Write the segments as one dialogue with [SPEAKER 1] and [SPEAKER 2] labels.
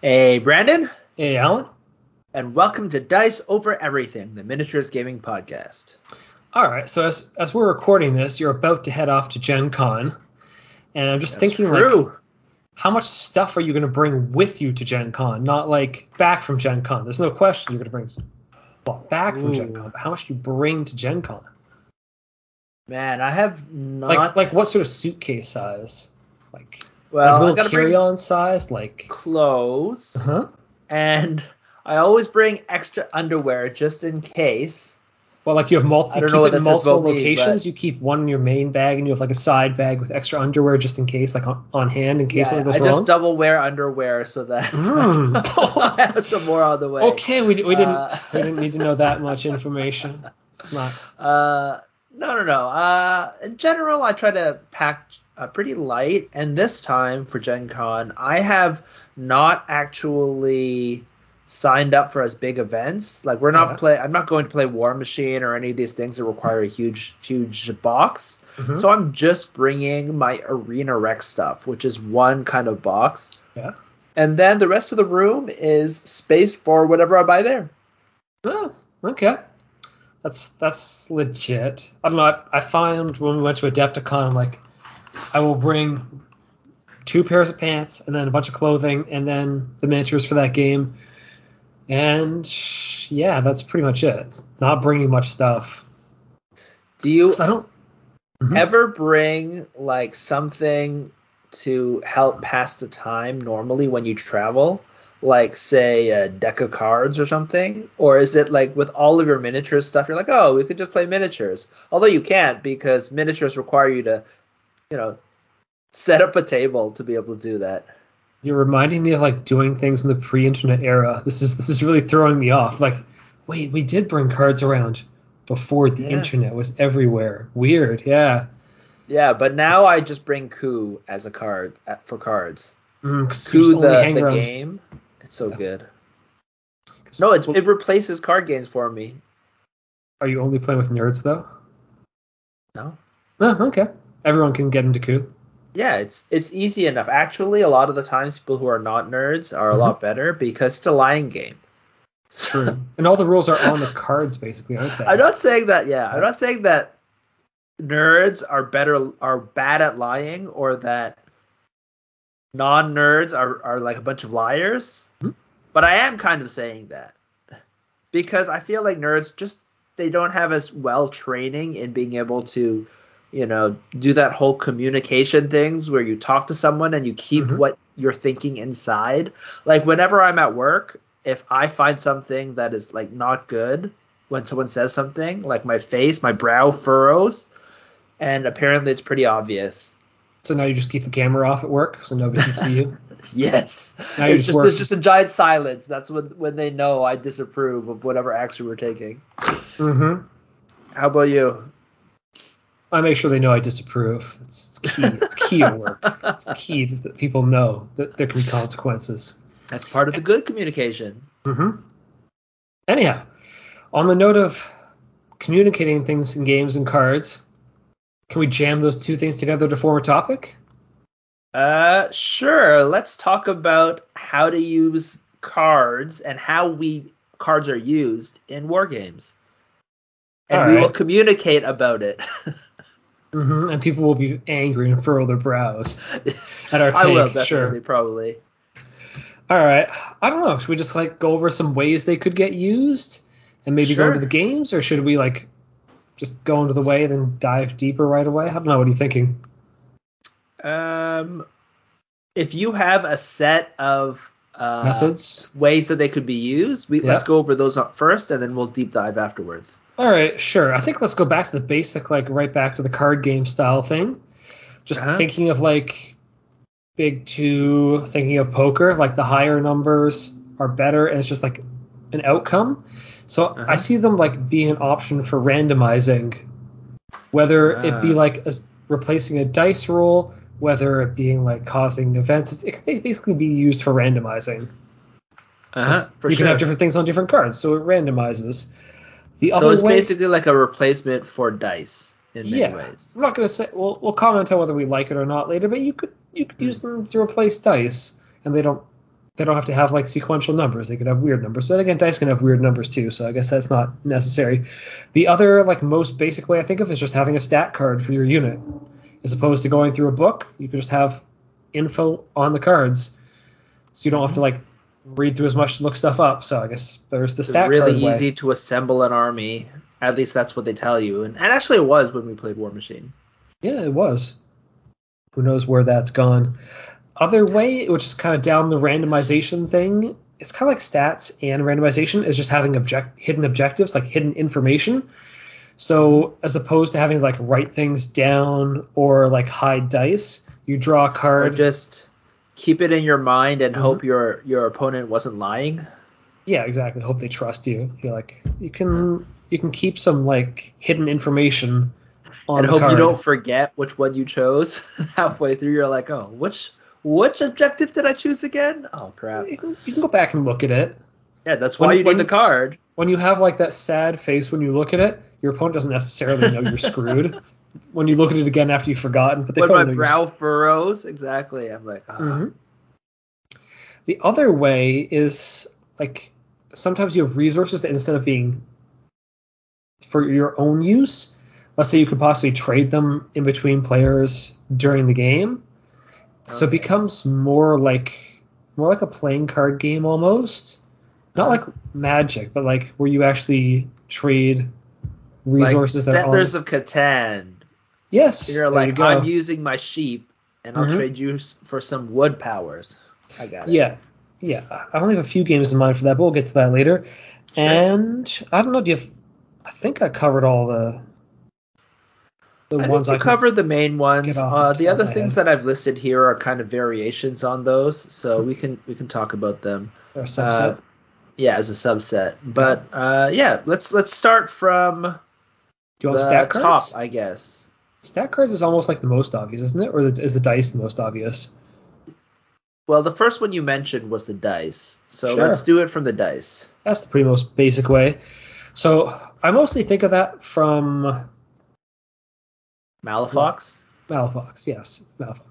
[SPEAKER 1] Hey, Brandon,
[SPEAKER 2] Hey, Alan.
[SPEAKER 1] and welcome to Dice Over Everything, the miniatures gaming podcast.
[SPEAKER 2] All right, so as as we're recording this, you're about to head off to Gen Con, and I'm just
[SPEAKER 1] That's
[SPEAKER 2] thinking
[SPEAKER 1] true.
[SPEAKER 2] like, how much stuff are you going to bring with you to Gen Con? Not like back from Gen Con. There's no question you're going to bring well back from Gen Con, but how much do you bring to Gen Con?
[SPEAKER 1] Man, I have not.
[SPEAKER 2] Like like what sort of suitcase size? Like,
[SPEAKER 1] well,
[SPEAKER 2] like
[SPEAKER 1] I
[SPEAKER 2] little
[SPEAKER 1] bring
[SPEAKER 2] carry-on size? Like,
[SPEAKER 1] clothes,
[SPEAKER 2] huh?
[SPEAKER 1] and I always bring extra underwear just in case.
[SPEAKER 2] Well, like you have multiple.
[SPEAKER 1] I don't know what
[SPEAKER 2] multiple locations. You keep one in your main bag, and you have like a side bag with extra underwear just in case, like on, on hand in case
[SPEAKER 1] Yeah,
[SPEAKER 2] something goes
[SPEAKER 1] I
[SPEAKER 2] wrong.
[SPEAKER 1] just double wear underwear so that
[SPEAKER 2] Mm.
[SPEAKER 1] I have some more on the way.
[SPEAKER 2] Okay, we, we didn't
[SPEAKER 1] Uh,
[SPEAKER 2] we didn't need to know that much information. It's not.
[SPEAKER 1] Uh, no, no, no. Uh, in general, I try to pack uh, pretty light, and this time for Gen Con, I have not actually signed up for as big events. Like we're not
[SPEAKER 2] Yeah.
[SPEAKER 1] play. I'm not going to play War Machine or any of these things that require a huge, huge box.
[SPEAKER 2] Mhm.
[SPEAKER 1] So I'm just bringing my Arena Rex stuff, which is one kind of box,
[SPEAKER 2] Yeah.
[SPEAKER 1] and then the rest of the room is space for whatever I buy there.
[SPEAKER 2] Oh, okay. That's that's legit. I don't know. I, I find when we went to Adepticon, like I will bring two pairs of pants and then a bunch of clothing and then the miniatures for that game. And yeah, that's pretty much it. It's not bringing much stuff.
[SPEAKER 1] Do you
[SPEAKER 2] I don't. Mhm.
[SPEAKER 1] ever bring like something to help pass the time normally when you travel like say a deck of cards or something or is it like with all of your miniatures stuff you're like oh we could just play miniatures although you can't because miniatures require you to you know set up a table to be able to do that
[SPEAKER 2] You're reminding me of like doing things in the pre-internet era. This is this is really throwing me off. Like, wait, we did bring cards around before the
[SPEAKER 1] Yeah.
[SPEAKER 2] internet was everywhere. Weird, yeah.
[SPEAKER 1] yeah but now
[SPEAKER 2] It's-
[SPEAKER 1] i just bring coup as a card uh, for cards
[SPEAKER 2] Mm, 'cause you
[SPEAKER 1] coup the, the
[SPEAKER 2] around-
[SPEAKER 1] game it's so
[SPEAKER 2] Yeah.
[SPEAKER 1] good no it,
[SPEAKER 2] well,
[SPEAKER 1] it replaces card games for me
[SPEAKER 2] are you only playing with nerds though?
[SPEAKER 1] no
[SPEAKER 2] Oh, okay. Everyone can get into coup.
[SPEAKER 1] Yeah, it's it's easy enough. Actually, a lot of the times people who are not nerds are a lot better because it's a lying game.
[SPEAKER 2] True. and all the rules are on the cards, basically, aren't they?
[SPEAKER 1] I'm not saying that. Yeah, I'm not saying that nerds are better are bad at lying or that non-nerds are are like a bunch of liars.
[SPEAKER 2] Mhm.
[SPEAKER 1] But I am kind of saying that because I feel like nerds just they don't have as well training in being able to you know do that whole communication things where you talk to someone and you keep
[SPEAKER 2] Mhm.
[SPEAKER 1] what you're thinking inside. Like whenever i'm at work if i find something that is like not good when someone says something like my face my brow furrows and apparently it's pretty obvious.
[SPEAKER 2] So now you just keep the camera off at work, so nobody can see you.
[SPEAKER 1] yes.
[SPEAKER 2] Now
[SPEAKER 1] it's
[SPEAKER 2] just
[SPEAKER 1] just there's just a giant silence. That's when when they know i disapprove of whatever action we're taking.
[SPEAKER 2] Mm-hmm.
[SPEAKER 1] how about you
[SPEAKER 2] I make sure they know I disapprove. It's, it's key. It's key at work. It's key to, that people know that there can be consequences.
[SPEAKER 1] that's part of the good communication
[SPEAKER 2] Mm-hmm. Anyhow, on the note of communicating things in games and cards, can we jam those two things together to form a topic?
[SPEAKER 1] Uh, sure. Let's talk about how to use cards and how we cards are used in war games, and
[SPEAKER 2] All
[SPEAKER 1] we will communicate about it.
[SPEAKER 2] Mm-hmm. And people will be angry and furrow their brows at our
[SPEAKER 1] I will
[SPEAKER 2] take.
[SPEAKER 1] definitely,
[SPEAKER 2] Sure.
[SPEAKER 1] probably.
[SPEAKER 2] All right. I don't know. Should we just like go over some ways they could get used and maybe go into the games, or should we like just go into the way and then dive deeper right away? I don't know. What are you thinking?
[SPEAKER 1] Um, if you have a set of uh,
[SPEAKER 2] Methods.
[SPEAKER 1] ways that they could be used, we let's go over those first, and then we'll deep dive afterwards.
[SPEAKER 2] All right, sure. I think let's go back to the basic, like right back to the card game style thing. Just
[SPEAKER 1] Uh-huh.
[SPEAKER 2] thinking of like big two, thinking of poker, like the higher numbers are better, and it's just like an outcome. So
[SPEAKER 1] Uh-huh.
[SPEAKER 2] I see them like being an option for randomizing, whether it be
[SPEAKER 1] Ah.
[SPEAKER 2] like as replacing a dice roll, whether it being like causing events. It can basically be used for randomizing.
[SPEAKER 1] Uh-huh,
[SPEAKER 2] you
[SPEAKER 1] sure.
[SPEAKER 2] can have different things on different cards, so it randomizes. The
[SPEAKER 1] so
[SPEAKER 2] other
[SPEAKER 1] it's
[SPEAKER 2] way,
[SPEAKER 1] basically like a replacement for dice in many
[SPEAKER 2] yeah,
[SPEAKER 1] ways.
[SPEAKER 2] I'm not gonna say we'll we'll comment on whether we like it or not later, but you could you could use hmm. them to replace dice, and they don't they don't have to have like sequential numbers. They could have weird numbers, but again, dice can have weird numbers too. So I guess that's not necessary. The other like most basic way I think of is just having a stat card for your unit, as opposed to going through a book. You could just have info on the cards, so you don't have to like read through as much, look stuff up. So I guess there's the
[SPEAKER 1] It's
[SPEAKER 2] stat
[SPEAKER 1] really
[SPEAKER 2] card way.
[SPEAKER 1] easy to assemble an army. At least that's what they tell you. And, and actually, it was when we played War Machine.
[SPEAKER 2] Yeah, it was. Who knows where that's gone? Other way, which is kind of down the randomization thing, it's kind of like stats and randomization is just having object hidden objectives, like hidden information. So as opposed to having like write things down or like hide dice, you draw a
[SPEAKER 1] Or
[SPEAKER 2] card.
[SPEAKER 1] just keep it in your mind and
[SPEAKER 2] Mhm.
[SPEAKER 1] hope your your opponent wasn't lying.
[SPEAKER 2] yeah, exactly. Hope they trust you. You're like you can you can keep some like hidden information on
[SPEAKER 1] and hope
[SPEAKER 2] card.
[SPEAKER 1] you don't forget which one you chose. Halfway through, you're like, oh, which which objective did I choose again? Oh crap!
[SPEAKER 2] You can, you can go back and look at it.
[SPEAKER 1] Yeah, that's why
[SPEAKER 2] When-
[SPEAKER 1] you
[SPEAKER 2] when-
[SPEAKER 1] need the card.
[SPEAKER 2] when you have like that sad face when you look at it, your opponent doesn't necessarily know you're screwed. When you look at it again after you've forgotten, but they
[SPEAKER 1] When my
[SPEAKER 2] know
[SPEAKER 1] brow furrows, exactly. I'm like, oh,
[SPEAKER 2] Mhm. The other way is like sometimes you have resources that instead of being for your own use, let's say you could possibly trade them in between players during the game. So it becomes more like more like a playing card game almost. Not
[SPEAKER 1] Uh-huh.
[SPEAKER 2] like magic, but like where you actually trade resources
[SPEAKER 1] like
[SPEAKER 2] that are on-
[SPEAKER 1] Settlers of Catan.
[SPEAKER 2] Yes.
[SPEAKER 1] You're like,
[SPEAKER 2] you.
[SPEAKER 1] I'm using my sheep, and I'll
[SPEAKER 2] Mhm.
[SPEAKER 1] trade you for some wood powers. I got it.
[SPEAKER 2] Yeah. Yeah. I only have a few games in mind for that, but we'll get to that later.
[SPEAKER 1] Sure.
[SPEAKER 2] And I don't know, do you have I think I covered all the the
[SPEAKER 1] I
[SPEAKER 2] ones
[SPEAKER 1] think
[SPEAKER 2] I
[SPEAKER 1] covered the main ones. Uh,
[SPEAKER 2] the
[SPEAKER 1] the other things
[SPEAKER 2] head.
[SPEAKER 1] that I've listed here are kind of variations on those, so we can we can talk about them.
[SPEAKER 2] or subset.
[SPEAKER 1] Uh, yeah, as a subset. But uh, yeah, let's let's start from
[SPEAKER 2] do you want
[SPEAKER 1] the
[SPEAKER 2] stat
[SPEAKER 1] top,
[SPEAKER 2] cards?
[SPEAKER 1] I guess.
[SPEAKER 2] Stat cards is almost like the most obvious, isn't it? Or is the dice the most obvious?
[SPEAKER 1] Well, the first one you mentioned was the dice, so
[SPEAKER 2] Sure.
[SPEAKER 1] let's do it from the dice.
[SPEAKER 2] That's the pretty most basic way. So I mostly think of that from
[SPEAKER 1] Malifaux.
[SPEAKER 2] Malifaux, yes, Malifaux,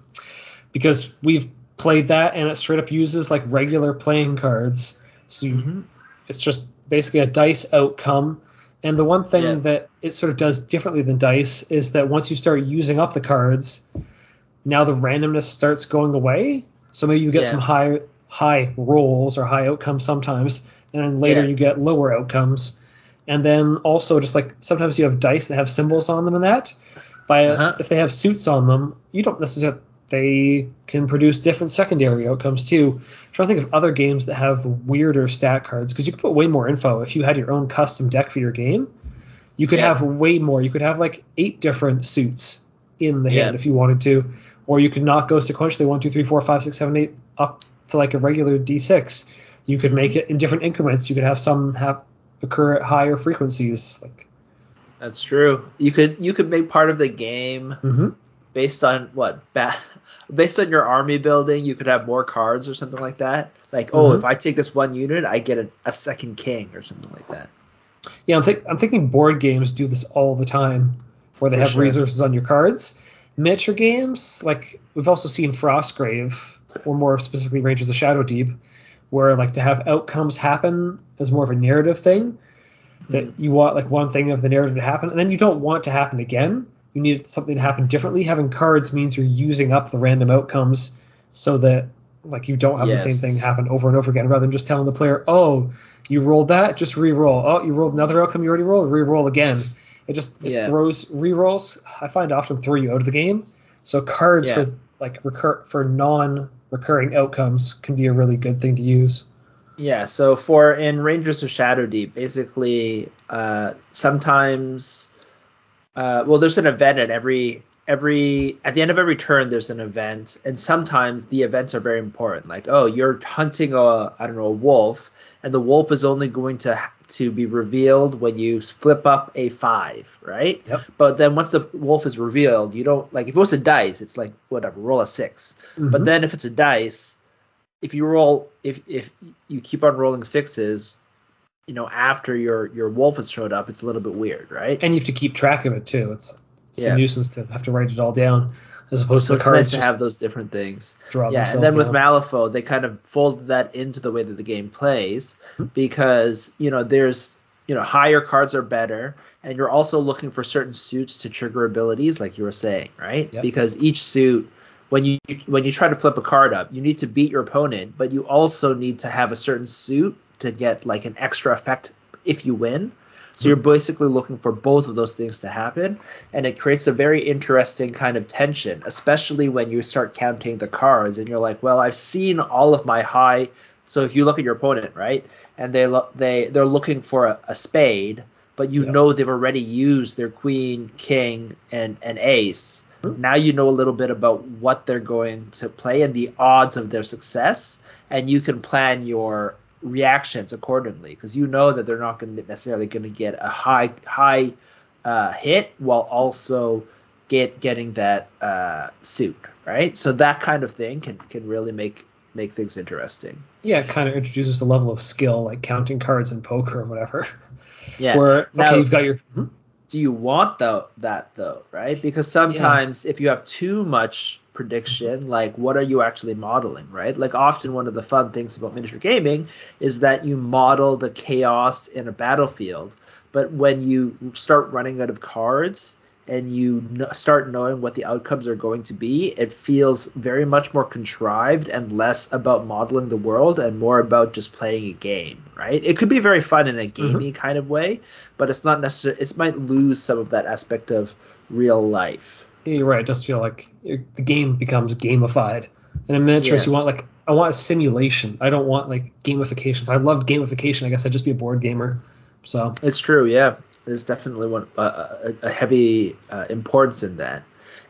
[SPEAKER 2] because we've played that and it straight up uses like regular playing cards. So you,
[SPEAKER 1] Mhm.
[SPEAKER 2] it's just basically a dice outcome. And the one thing
[SPEAKER 1] Yeah.
[SPEAKER 2] that it sort of does differently than dice is that once you start using up the cards, now the randomness starts going away. So maybe you get
[SPEAKER 1] Yeah.
[SPEAKER 2] some high high rolls or high outcomes sometimes, and then later
[SPEAKER 1] Yeah.
[SPEAKER 2] you get lower outcomes. And then also just like sometimes you have dice that have symbols on them and that. By
[SPEAKER 1] Uh-huh.
[SPEAKER 2] if they have suits on them, you don't necessarily they can produce different secondary outcomes too. I'm trying to think of other games that have weirder stat cards because you could put way more info if you had your own custom deck for your game. You could
[SPEAKER 1] Yeah.
[SPEAKER 2] have way more. You could have like eight different suits in the
[SPEAKER 1] Yeah.
[SPEAKER 2] hand if you wanted to, or you could not go sequentially one, two, three, four, five, six, seven, eight up to like a regular D6. You could make it in different increments. You could have some have occur at higher frequencies. Like,
[SPEAKER 1] That's true. You could you could make part of the game
[SPEAKER 2] mhm.
[SPEAKER 1] based on what ba- based on your army building. You could have more cards or something like that. Like, oh,
[SPEAKER 2] Mhm.
[SPEAKER 1] if I take this one unit, I get a, a second king or something like that.
[SPEAKER 2] Yeah, I'm, think, I'm thinking board games do this all the time, where they
[SPEAKER 1] For
[SPEAKER 2] have
[SPEAKER 1] sure.
[SPEAKER 2] resources on your cards. Miniature games, like we've also seen Frostgrave, or more specifically Rangers of Shadow Deep, where like to have outcomes happen is more of a narrative thing. That
[SPEAKER 1] Mhm.
[SPEAKER 2] you want like one thing of the narrative to happen, and then you don't want it to happen again. You need something to happen differently. Having cards means you're using up the random outcomes so that like you don't have the same thing happen over and over again, rather than just telling the player, "Oh, you rolled that, just re-roll. Oh, you rolled another outcome you already rolled, re-roll again." It just it
[SPEAKER 1] Yeah.
[SPEAKER 2] throws re-rolls. I find often throw you out of the game. So cards
[SPEAKER 1] Yeah.
[SPEAKER 2] for like recur for non-recurring outcomes can be a really good thing to use.
[SPEAKER 1] Yeah, so for in Rangers of Shadow Deep, basically, uh, sometimes, uh, well, there's an event at every every at the end of every turn. There's an event, and sometimes the events are very important. Like, oh, you're hunting a I don't know a wolf, and the wolf is only going to to be revealed when you flip up a five, right?
[SPEAKER 2] Yep.
[SPEAKER 1] But then once the wolf is revealed, you don't like if it was a dice, it's like whatever, roll a 6 But
[SPEAKER 2] Mhm.
[SPEAKER 1] then if it's a dice, if you roll if if you keep on rolling sixes, you know, after your your wolf has showed up, it's a little bit weird, right?
[SPEAKER 2] and you have to keep track of it too. It's, it's
[SPEAKER 1] Yeah.
[SPEAKER 2] a nuisance to have to write it all down. as opposed
[SPEAKER 1] So
[SPEAKER 2] to the cards
[SPEAKER 1] nice to have those different things. Yeah, and then with
[SPEAKER 2] down.
[SPEAKER 1] Malifaux, they kind of folded that into the way that the game plays
[SPEAKER 2] Hmm.
[SPEAKER 1] because you know there's you know higher cards are better, and you're also looking for certain suits to trigger abilities, like you were saying, right?
[SPEAKER 2] Yep.
[SPEAKER 1] Because each suit, when you when you try to flip a card up, you need to beat your opponent, but you also need to have a certain suit to get like an extra effect if you win. So you're basically looking for both of those things to happen, and it creates a very interesting kind of tension, especially when you start counting the cards and you're like, well, I've seen all of my high. So if you look at your opponent, right, and they lo- they they're looking for a, a spade, but you know they've already used their queen, king, and and ace. Mm-hmm. Now you know a little bit about what they're going to play and the odds of their success, and you can plan your reactions accordingly because you know that they're not going to necessarily going to get a high high uh, hit while also get getting that uh, suit right. So that kind of thing can can really make make things interesting.
[SPEAKER 2] yeah, it kind of introduces a level of skill like counting cards in poker or whatever.
[SPEAKER 1] Yeah.
[SPEAKER 2] Where
[SPEAKER 1] Now-
[SPEAKER 2] okay, you've got your hmm?
[SPEAKER 1] do you want though that though right because sometimes if you have too much prediction like what are you actually modeling right? Like often one of the fun things about miniature gaming is that you model the chaos in a battlefield but when you start running out of cards and you start knowing what the outcomes are going to be it feels very much more contrived and less about modeling the world and more about just playing a game right? It could be very fun in a mm-hmm. gamey kind of way but it's not necessarily it might lose some of that aspect of real life
[SPEAKER 2] You're right. It does feel like it- the game becomes gamified. And in miniatures,
[SPEAKER 1] Yeah.
[SPEAKER 2] you want like I want a simulation. I don't want like gamification. If I loved gamification, I guess I'd just be a board gamer. So
[SPEAKER 1] It's true, yeah. There's definitely one uh, a, a heavy uh, importance in that.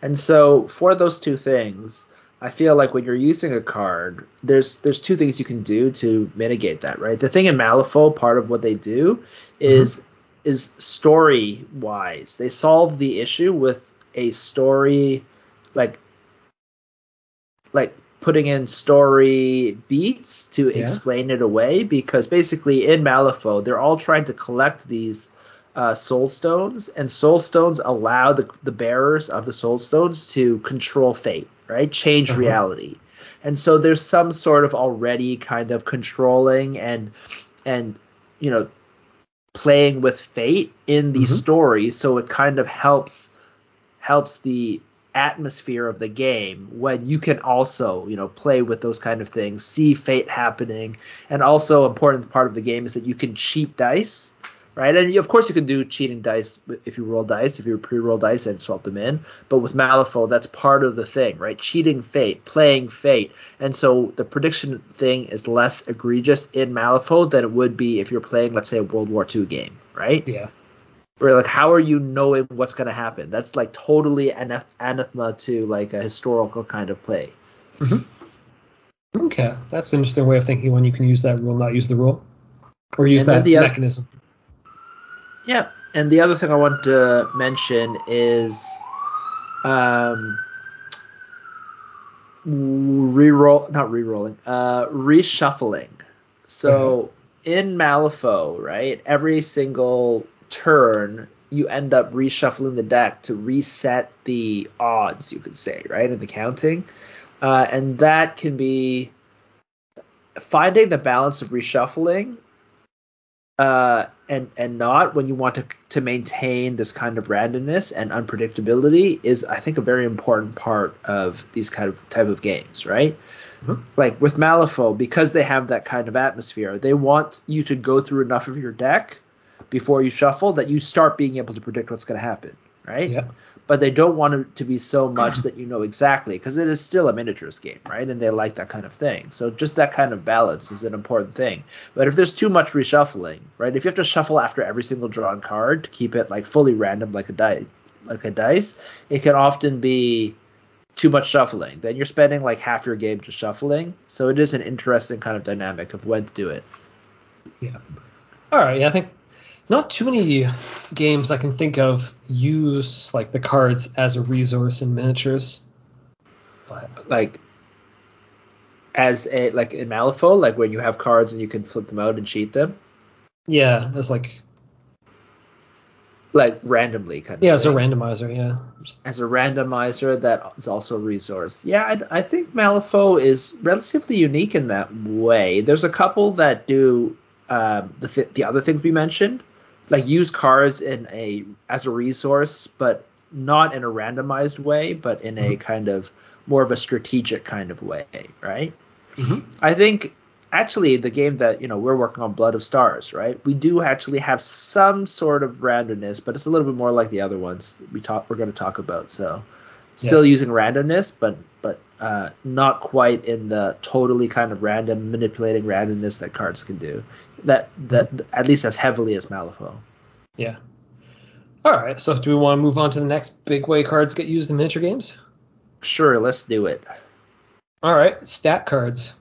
[SPEAKER 1] And so for those two things, I feel like when you're using a card, there's there's two things you can do to mitigate that, right? The thing in Malifaux, part of what they do is is story wise. They solve the issue with a story like like putting in story beats to
[SPEAKER 2] Yeah.
[SPEAKER 1] explain it away because basically in Malifaux they're all trying to collect these uh, soul stones and soul stones allow the, the bearers of the soul stones to control fate right change
[SPEAKER 2] Uh-huh.
[SPEAKER 1] reality and so there's some sort of already kind of controlling and and you know playing with fate in these
[SPEAKER 2] Mhm.
[SPEAKER 1] stories so it kind of helps helps the atmosphere of the game when you can also you know play with those kind of things see fate happening. And also important part of the game is that you can cheat dice right? And you, of course you can do cheating dice if you roll dice if you pre-roll dice and swap them in. But with malifaux that's part of the thing right? Cheating fate playing fate. And so the prediction thing is less egregious in malifaux than it would be if you're playing let's say a world war ii game right?
[SPEAKER 2] Yeah,
[SPEAKER 1] where like how are you knowing what's going to happen? That's like totally aneth- anathema to like a historical kind of play.
[SPEAKER 2] Okay, that's an interesting way of thinking when you can use that rule, not use the rule, or use
[SPEAKER 1] And
[SPEAKER 2] that
[SPEAKER 1] the
[SPEAKER 2] mechanism.
[SPEAKER 1] yeah and the other thing i want to mention is um reroll not rerolling uh reshuffling. So in malifaux right every single turn you end up reshuffling the deck to reset the odds you could say right in the counting uh, and that can be finding the balance of reshuffling uh, and and not when you want to to maintain this kind of randomness and unpredictability is I think a very important part of these kind of type of games, right?
[SPEAKER 2] Mhm.
[SPEAKER 1] Like with Malifaux, because they have that kind of atmosphere, they want you to go through enough of your deck before you shuffle that you start being able to predict what's going to happen, right?
[SPEAKER 2] Yeah,
[SPEAKER 1] but they don't want it to be so much that you know exactly because it is still a miniatures game right? And they like that kind of thing. So just that kind of balance is an important thing. But if there's too much reshuffling right if you have to shuffle after every single drawn card to keep it like fully random like a dice like a dice it can often be too much shuffling. Then you're spending like half your game just shuffling. So it is an interesting kind of dynamic of when to do it.
[SPEAKER 2] Yeah. All right, yeah, I think not too many games I can think of use like the cards as a resource in miniatures. But
[SPEAKER 1] like as a like in Malifaux, like when you have cards and you can flip them out and cheat them.
[SPEAKER 2] yeah, it's like
[SPEAKER 1] like randomly kind of.
[SPEAKER 2] Yeah, as a randomizer. Yeah.
[SPEAKER 1] As a randomizer that is also a resource. Yeah, I, I think Malifaux is relatively unique in that way. There's a couple that do um, the th- the other things we mentioned, like use cards in a as a resource, but not in a randomized way, but in a kind of more of a strategic kind of way, right?
[SPEAKER 2] Mhm.
[SPEAKER 1] I think actually the game that you know we're working on blood of stars right we do actually have some sort of randomness but it's a little bit more like the other ones we talk we're going to talk about so still using randomness but but uh, not quite in the totally kind of random manipulating randomness that cards can do that that at least as heavily as malifaux
[SPEAKER 2] Yeah. All right. So do we want to move on to the next big way cards get used in miniature games?
[SPEAKER 1] sure let's do it
[SPEAKER 2] All right. Stat cards.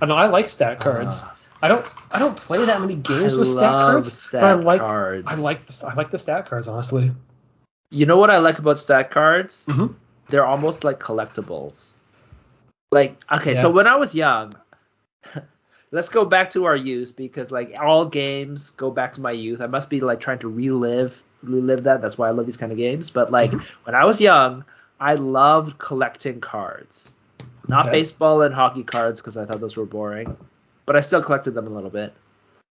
[SPEAKER 2] I know I like stat cards.
[SPEAKER 1] Ah.
[SPEAKER 2] I don't I don't play that many games
[SPEAKER 1] I
[SPEAKER 2] with stat cards,
[SPEAKER 1] stat
[SPEAKER 2] but I like
[SPEAKER 1] cards.
[SPEAKER 2] I like the, I like the stat cards honestly.
[SPEAKER 1] You know what i like about stat cards
[SPEAKER 2] Mhm.
[SPEAKER 1] they're almost like collectibles. Like, okay, so when I was young, let's go back to our youth because like all games go back to my youth. I must be like trying to relive relive that. That's why I love these kind of games. But like when I was young, I loved collecting cards. Not
[SPEAKER 2] Okay.
[SPEAKER 1] baseball and hockey cards because I thought those were boring, but I still collected them a little bit.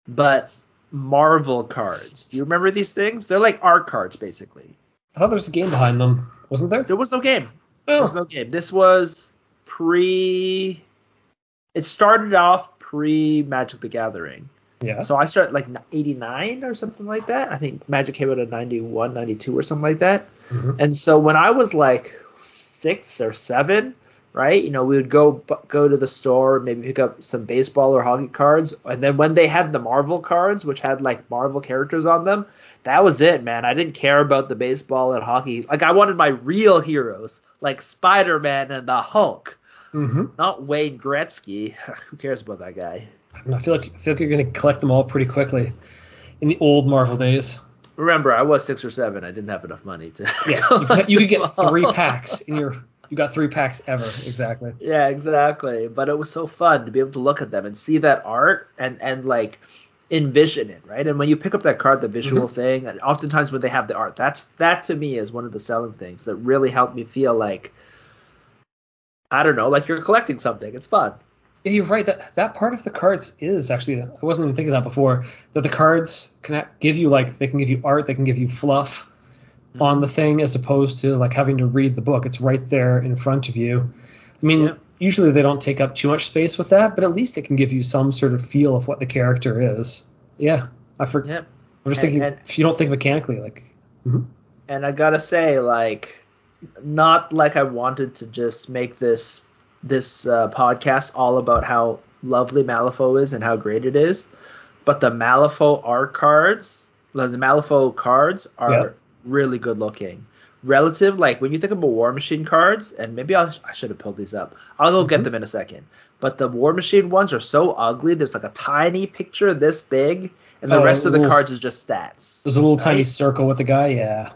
[SPEAKER 1] But Marvel cards. Do you remember these things? They're like art cards basically.
[SPEAKER 2] I thought there was a game behind them, wasn't there?
[SPEAKER 1] There was no game. There
[SPEAKER 2] Oh,
[SPEAKER 1] was no game. This was pre. It started off pre Magic the Gathering.
[SPEAKER 2] yeah.
[SPEAKER 1] So I started like 89 or something like that. I think Magic came out in 91, 92 or something like that.
[SPEAKER 2] Mhm.
[SPEAKER 1] And so when I was like six or seven, right, you know, we would go go to the store, maybe pick up some baseball or hockey cards, and then when they had the Marvel cards, which had like Marvel characters on them, that was it, man. I didn't care about the baseball and hockey. Like I wanted my real heroes, like Spider Man and the Hulk,
[SPEAKER 2] Mhm.
[SPEAKER 1] not Wayne Gretzky. Who cares about that guy?
[SPEAKER 2] I don't know, I feel like I feel like you're gonna collect them all pretty quickly in the old Marvel days.
[SPEAKER 1] Remember, I was six or seven. I didn't have enough money to.
[SPEAKER 2] Yeah, you could get three packs in your. You got three packs ever, exactly.
[SPEAKER 1] Yeah, exactly. But it was so fun to be able to look at them and see that art and and like envision it, right? And when you pick up that card, the mm-hmm. visual thing, and oftentimes when they have the art, that's that to me is one of the selling things that really helped me feel like I don't know, like you're collecting something. It's fun.
[SPEAKER 2] Yeah, you're right. That that part of the cards is actually. I wasn't even thinking that before. That the cards can give you like they can give you art, they can give you fluff mm-hmm. on the thing, as opposed to like having to read the book. It's right there in front of you. I mean,
[SPEAKER 1] Yeah.
[SPEAKER 2] Usually they don't take up too much space with that, but at least it can give you some sort of feel of what the character is. Yeah, I for,
[SPEAKER 1] Yeah.
[SPEAKER 2] I'm just
[SPEAKER 1] And-
[SPEAKER 2] thinking
[SPEAKER 1] and-
[SPEAKER 2] if you don't think mechanically, like
[SPEAKER 1] and I gotta say, like, not like I wanted to just make this this uh, podcast all about how lovely Malifaux is and how great it is, but the Malifaux art cards, like the Malifaux cards, are
[SPEAKER 2] Yeah.
[SPEAKER 1] really good looking. Relative, like when you think about War Machine cards, and maybe I'll, I should have pulled these up. I'll go get
[SPEAKER 2] Mhm.
[SPEAKER 1] them in a second. But the War Machine ones are so ugly. There's like a tiny picture this big, and the
[SPEAKER 2] Oh,
[SPEAKER 1] rest of the
[SPEAKER 2] little-
[SPEAKER 1] cards is just stats.
[SPEAKER 2] there's a little tiny circle with the guy. Yeah.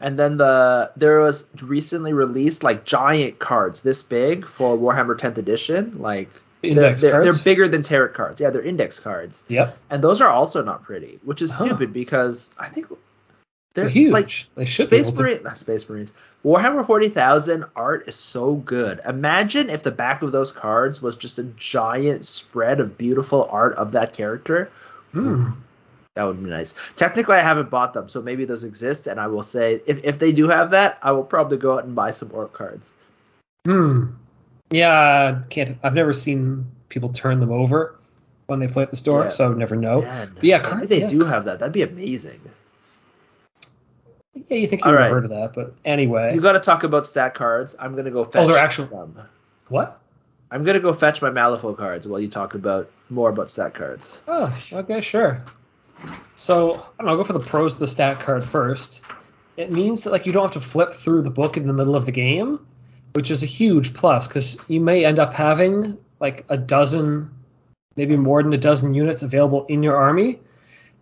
[SPEAKER 1] And then the there was recently released like giant cards this big for Warhammer 10th edition. Like they're,
[SPEAKER 2] Index
[SPEAKER 1] they're,
[SPEAKER 2] cards.
[SPEAKER 1] they're bigger than tarot cards. Yeah, they're index cards,
[SPEAKER 2] Yep.
[SPEAKER 1] and those are also not pretty, which is
[SPEAKER 2] Huh.
[SPEAKER 1] stupid because I think they're,
[SPEAKER 2] huge.
[SPEAKER 1] Like
[SPEAKER 2] they should
[SPEAKER 1] Space
[SPEAKER 2] be.
[SPEAKER 1] Marine, not Space Marines. Warhammer 40,000 art is so good. Imagine if the back of those cards was just a giant spread of beautiful art of that character.
[SPEAKER 2] Hmm.
[SPEAKER 1] That would be nice. Technically, I haven't bought them, so maybe those exist, and I will say if, if they do have that, I will probably go out and buy some orc cards.
[SPEAKER 2] Hmm. Yeah, can't. I've never seen people turn them over when they play at the store,
[SPEAKER 1] Yeah.
[SPEAKER 2] so I would never know.
[SPEAKER 1] Man,
[SPEAKER 2] But yeah,
[SPEAKER 1] maybe
[SPEAKER 2] card-
[SPEAKER 1] they
[SPEAKER 2] yeah.
[SPEAKER 1] do have that. That'd be amazing.
[SPEAKER 2] Yeah, you think you
[SPEAKER 1] All
[SPEAKER 2] would
[SPEAKER 1] right.
[SPEAKER 2] heard of that, but anyway.
[SPEAKER 1] You got to talk about stat cards. I'm gonna go fetch
[SPEAKER 2] Oh, they're actual-
[SPEAKER 1] some.
[SPEAKER 2] what?
[SPEAKER 1] I'm gonna go fetch my Malifaux cards while you talk about more about stat cards.
[SPEAKER 2] Oh, okay, sure. So I don't know, I'll go for the pros of the stat card first. It means that like you don't have to flip through the book in the middle of the game, which is a huge plus because you may end up having like a dozen, maybe more than a dozen units available in your army,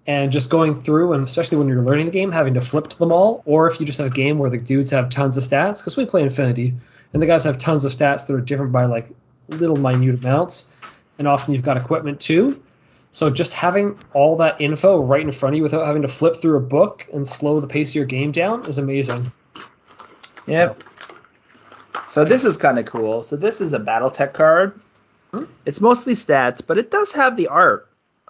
[SPEAKER 2] and just going through and especially when you're learning the game, having to flip to them all, or if you just have a game where the dudes have tons of stats, because we play Infinity, and the guys have tons of stats that are different by like little minute amounts, and often you've got equipment too. So just having all that info right in front of you without having to flip through a book and slow the pace of your game down is amazing.
[SPEAKER 1] Yep. So this is kind of cool. So this is a BattleTech card.
[SPEAKER 2] Hmm?
[SPEAKER 1] It's mostly stats, but it does have the art,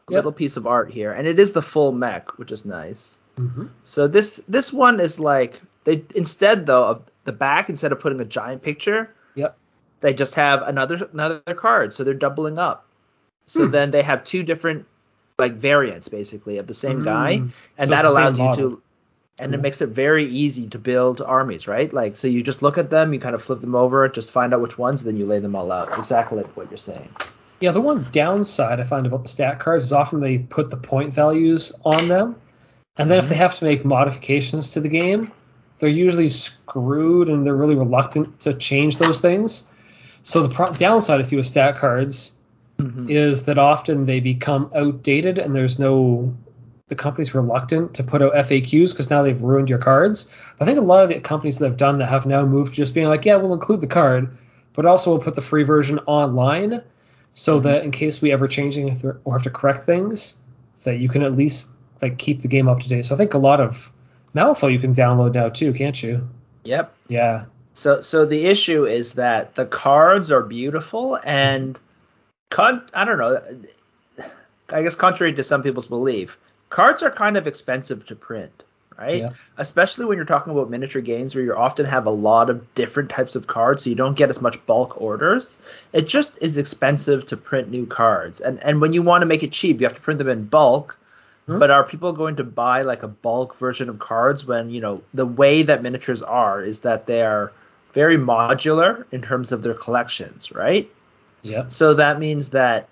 [SPEAKER 2] Yep.
[SPEAKER 1] little piece of art here, and it is the full mech, which is nice.
[SPEAKER 2] Mm-hmm.
[SPEAKER 1] So this this one is like they instead though of the back instead of putting a giant picture,
[SPEAKER 2] Yep.
[SPEAKER 1] they just have another another card. So they're doubling up. So
[SPEAKER 2] Hmm.
[SPEAKER 1] then they have two different like variants basically of the same guy,
[SPEAKER 2] Mm.
[SPEAKER 1] and
[SPEAKER 2] So
[SPEAKER 1] that
[SPEAKER 2] it's the same
[SPEAKER 1] allows you
[SPEAKER 2] model.
[SPEAKER 1] to and it makes it very easy to build armies, right? Like so you just look at them, you kind of flip them over, just find out which ones, then you lay them all out. Exactly like what you're saying.
[SPEAKER 2] Yeah, the one downside I find about the stat cards is often they put the point values on them, and then if mm-hmm. they have to make modifications to the game, they're usually screwed and they're really reluctant to change those things. So the pro- downside I see with stat cards mm-hmm. is that often they become outdated and there's no the company's reluctant to put out FAQs because now they've ruined your cards. I think a lot of the companies that have done that have now moved to just being like, yeah, we'll include the card, but also we'll put the free version online so that in case we ever change anything or have to correct things, that you can at least like keep the game up to date. So I think a lot of Malifaux you can download now too, can't you?
[SPEAKER 1] Yep.
[SPEAKER 2] Yeah.
[SPEAKER 1] So so the issue is that the cards are beautiful and con- I don't know. I guess contrary to some people's belief, cards are kind of expensive to print, right?
[SPEAKER 2] Yeah.
[SPEAKER 1] Especially when you're talking about miniature games where you often have a lot of different types of cards, so you don't get as much bulk orders. It just is expensive to print new cards, and and when you want to make it cheap, you have to print them in bulk.
[SPEAKER 2] Hmm.
[SPEAKER 1] But are people going to buy like a bulk version of cards when you know the way that miniatures are is that they are very modular in terms of their collections, right?
[SPEAKER 2] Yep.
[SPEAKER 1] So that means that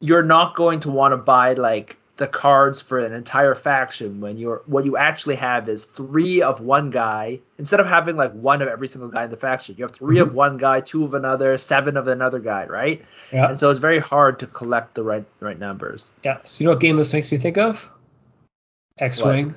[SPEAKER 1] you're not going to want to buy like the cards for an entire faction when you're what you actually have is three of one guy instead of having like one of every single guy in the faction. You have 3 of mhm. one guy, two of another, seven of another guy, right?
[SPEAKER 2] Yeah.
[SPEAKER 1] And so it's very hard to collect the right right numbers.
[SPEAKER 2] Yeah. So you know what game this makes me think of? X-wing.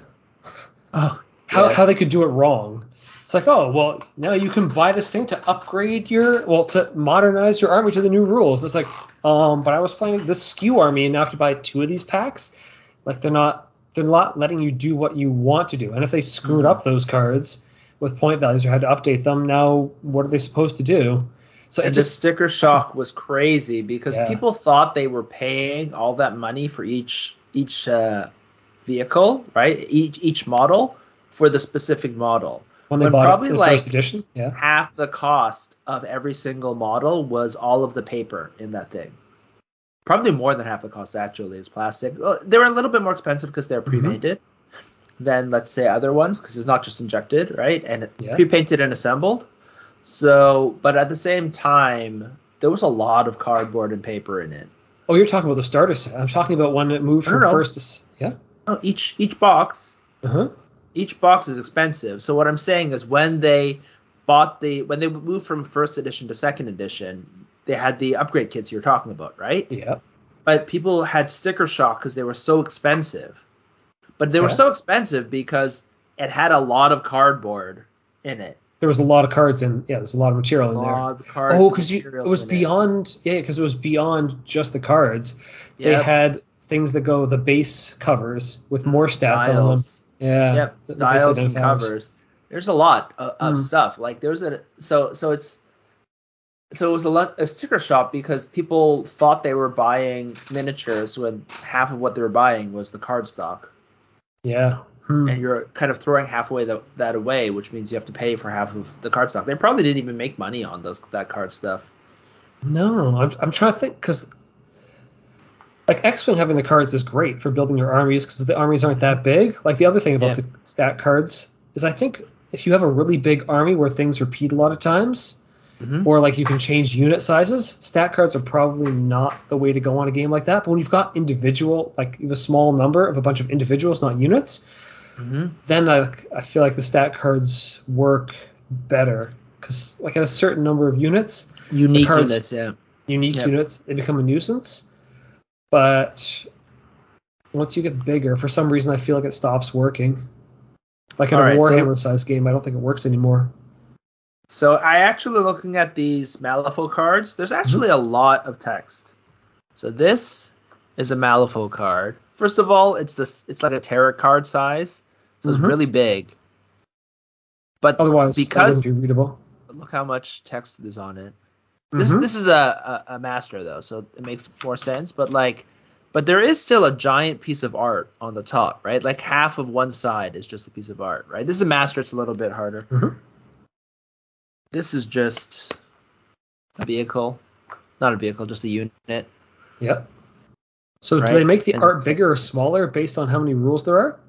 [SPEAKER 1] Oh,
[SPEAKER 2] How
[SPEAKER 1] yes.
[SPEAKER 2] how they could do it wrong. It's like, oh well, now you can buy this thing to upgrade your well to modernize your army to the new rules. It's like, um, but I was playing this skew army and now I have to buy two of these packs. Like they're not they're not letting you do what you want to do. And if they screwed
[SPEAKER 1] Mhm.
[SPEAKER 2] up those cards with point values or had to update them, now what are they supposed to do? So it
[SPEAKER 1] and the
[SPEAKER 2] just
[SPEAKER 1] sticker shock was crazy because
[SPEAKER 2] Yeah.
[SPEAKER 1] people thought they were paying all that money for each each uh, vehicle, right? Each each model for the specific model.
[SPEAKER 2] When they
[SPEAKER 1] when
[SPEAKER 2] bought
[SPEAKER 1] probably
[SPEAKER 2] it the
[SPEAKER 1] like-
[SPEAKER 2] first edition. Yeah.
[SPEAKER 1] Half the cost of every single model was all of the paper in that thing. Probably more than half the cost actually is plastic. They were a little bit more expensive because they're
[SPEAKER 2] Mhm.
[SPEAKER 1] pre-painted than let's say other ones because it's not just injected, right? And
[SPEAKER 2] Yeah.
[SPEAKER 1] pre-painted and assembled. So, but at the same time, there was a lot of cardboard and paper in it.
[SPEAKER 2] Oh, you're talking about the starter set. I'm talking about one that moved from first to yeah.
[SPEAKER 1] Oh, each each box
[SPEAKER 2] Uh huh.
[SPEAKER 1] Each box is expensive. So what I'm saying is when they bought the when they moved from first edition to second edition, they had the upgrade kits you're talking about, right?
[SPEAKER 2] Yeah.
[SPEAKER 1] But people had sticker shock because they were so expensive. But they were so expensive because it had a lot of cardboard in it.
[SPEAKER 2] There was a lot of cards in. Yeah, there's a lot of material
[SPEAKER 1] A
[SPEAKER 2] in there.
[SPEAKER 1] lot cards.
[SPEAKER 2] Oh, because it was beyond. Yeah, because it was beyond just the cards. They had things that go the base covers with more stats on them. Yeah.
[SPEAKER 1] Yep,
[SPEAKER 2] the-
[SPEAKER 1] dials and covers. There's a lot of, of
[SPEAKER 2] Hmm.
[SPEAKER 1] stuff. Like there's a so so it's so it was a lot a sticker shop because people thought they were buying miniatures when half of what they were buying was the card stock,
[SPEAKER 2] Yeah. Hmm.
[SPEAKER 1] and you're kind of throwing half away the, that away, which means you have to pay for half of the card stock. They probably didn't even make money on those that card stuff.
[SPEAKER 2] No, I'm, I'm trying to think because like X-wing having the cards is great for building your armies because the armies aren't that big. Like the other thing about
[SPEAKER 1] Yeah.
[SPEAKER 2] the stat cards is I think if you have a really big army where things repeat a lot of times,
[SPEAKER 1] Mhm.
[SPEAKER 2] or like you can change unit sizes, stat cards are probably not the way to go on a game like that. But when you've got individual, like a small number of a bunch of individuals, not units,
[SPEAKER 1] Mm-hmm.
[SPEAKER 2] then I, I feel like the stat cards work better because like at a certain number of units,
[SPEAKER 1] Unique
[SPEAKER 2] cards-
[SPEAKER 1] units, yeah.
[SPEAKER 2] unique
[SPEAKER 1] Yep.
[SPEAKER 2] units, they become a nuisance. But once you get bigger, for some reason, I feel like it stops working. Like in
[SPEAKER 1] All
[SPEAKER 2] a
[SPEAKER 1] right, so-
[SPEAKER 2] Warhammer size game, I don't think it works anymore.
[SPEAKER 1] So I actually looking at these Malifaux cards, there's actually a lot of text. So this is a Malifaux card. First of all, it's this it's like a tarot card size, so it's
[SPEAKER 2] Mhm.
[SPEAKER 1] really big. But
[SPEAKER 2] Otherwise,
[SPEAKER 1] because
[SPEAKER 2] be readable.
[SPEAKER 1] look how much text is on it. This
[SPEAKER 2] Mhm.
[SPEAKER 1] this is a, a a master though, so it makes more sense. But like, but there is still a giant piece of art on the top, right? Like half of one side is just a piece of art, right? This is a master; it's a little bit harder.
[SPEAKER 2] Mhm.
[SPEAKER 1] This is just a vehicle, not a vehicle, just a unit.
[SPEAKER 2] Yep. So
[SPEAKER 1] Right,
[SPEAKER 2] do they make the
[SPEAKER 1] and
[SPEAKER 2] art bigger or smaller based on how many rules there are?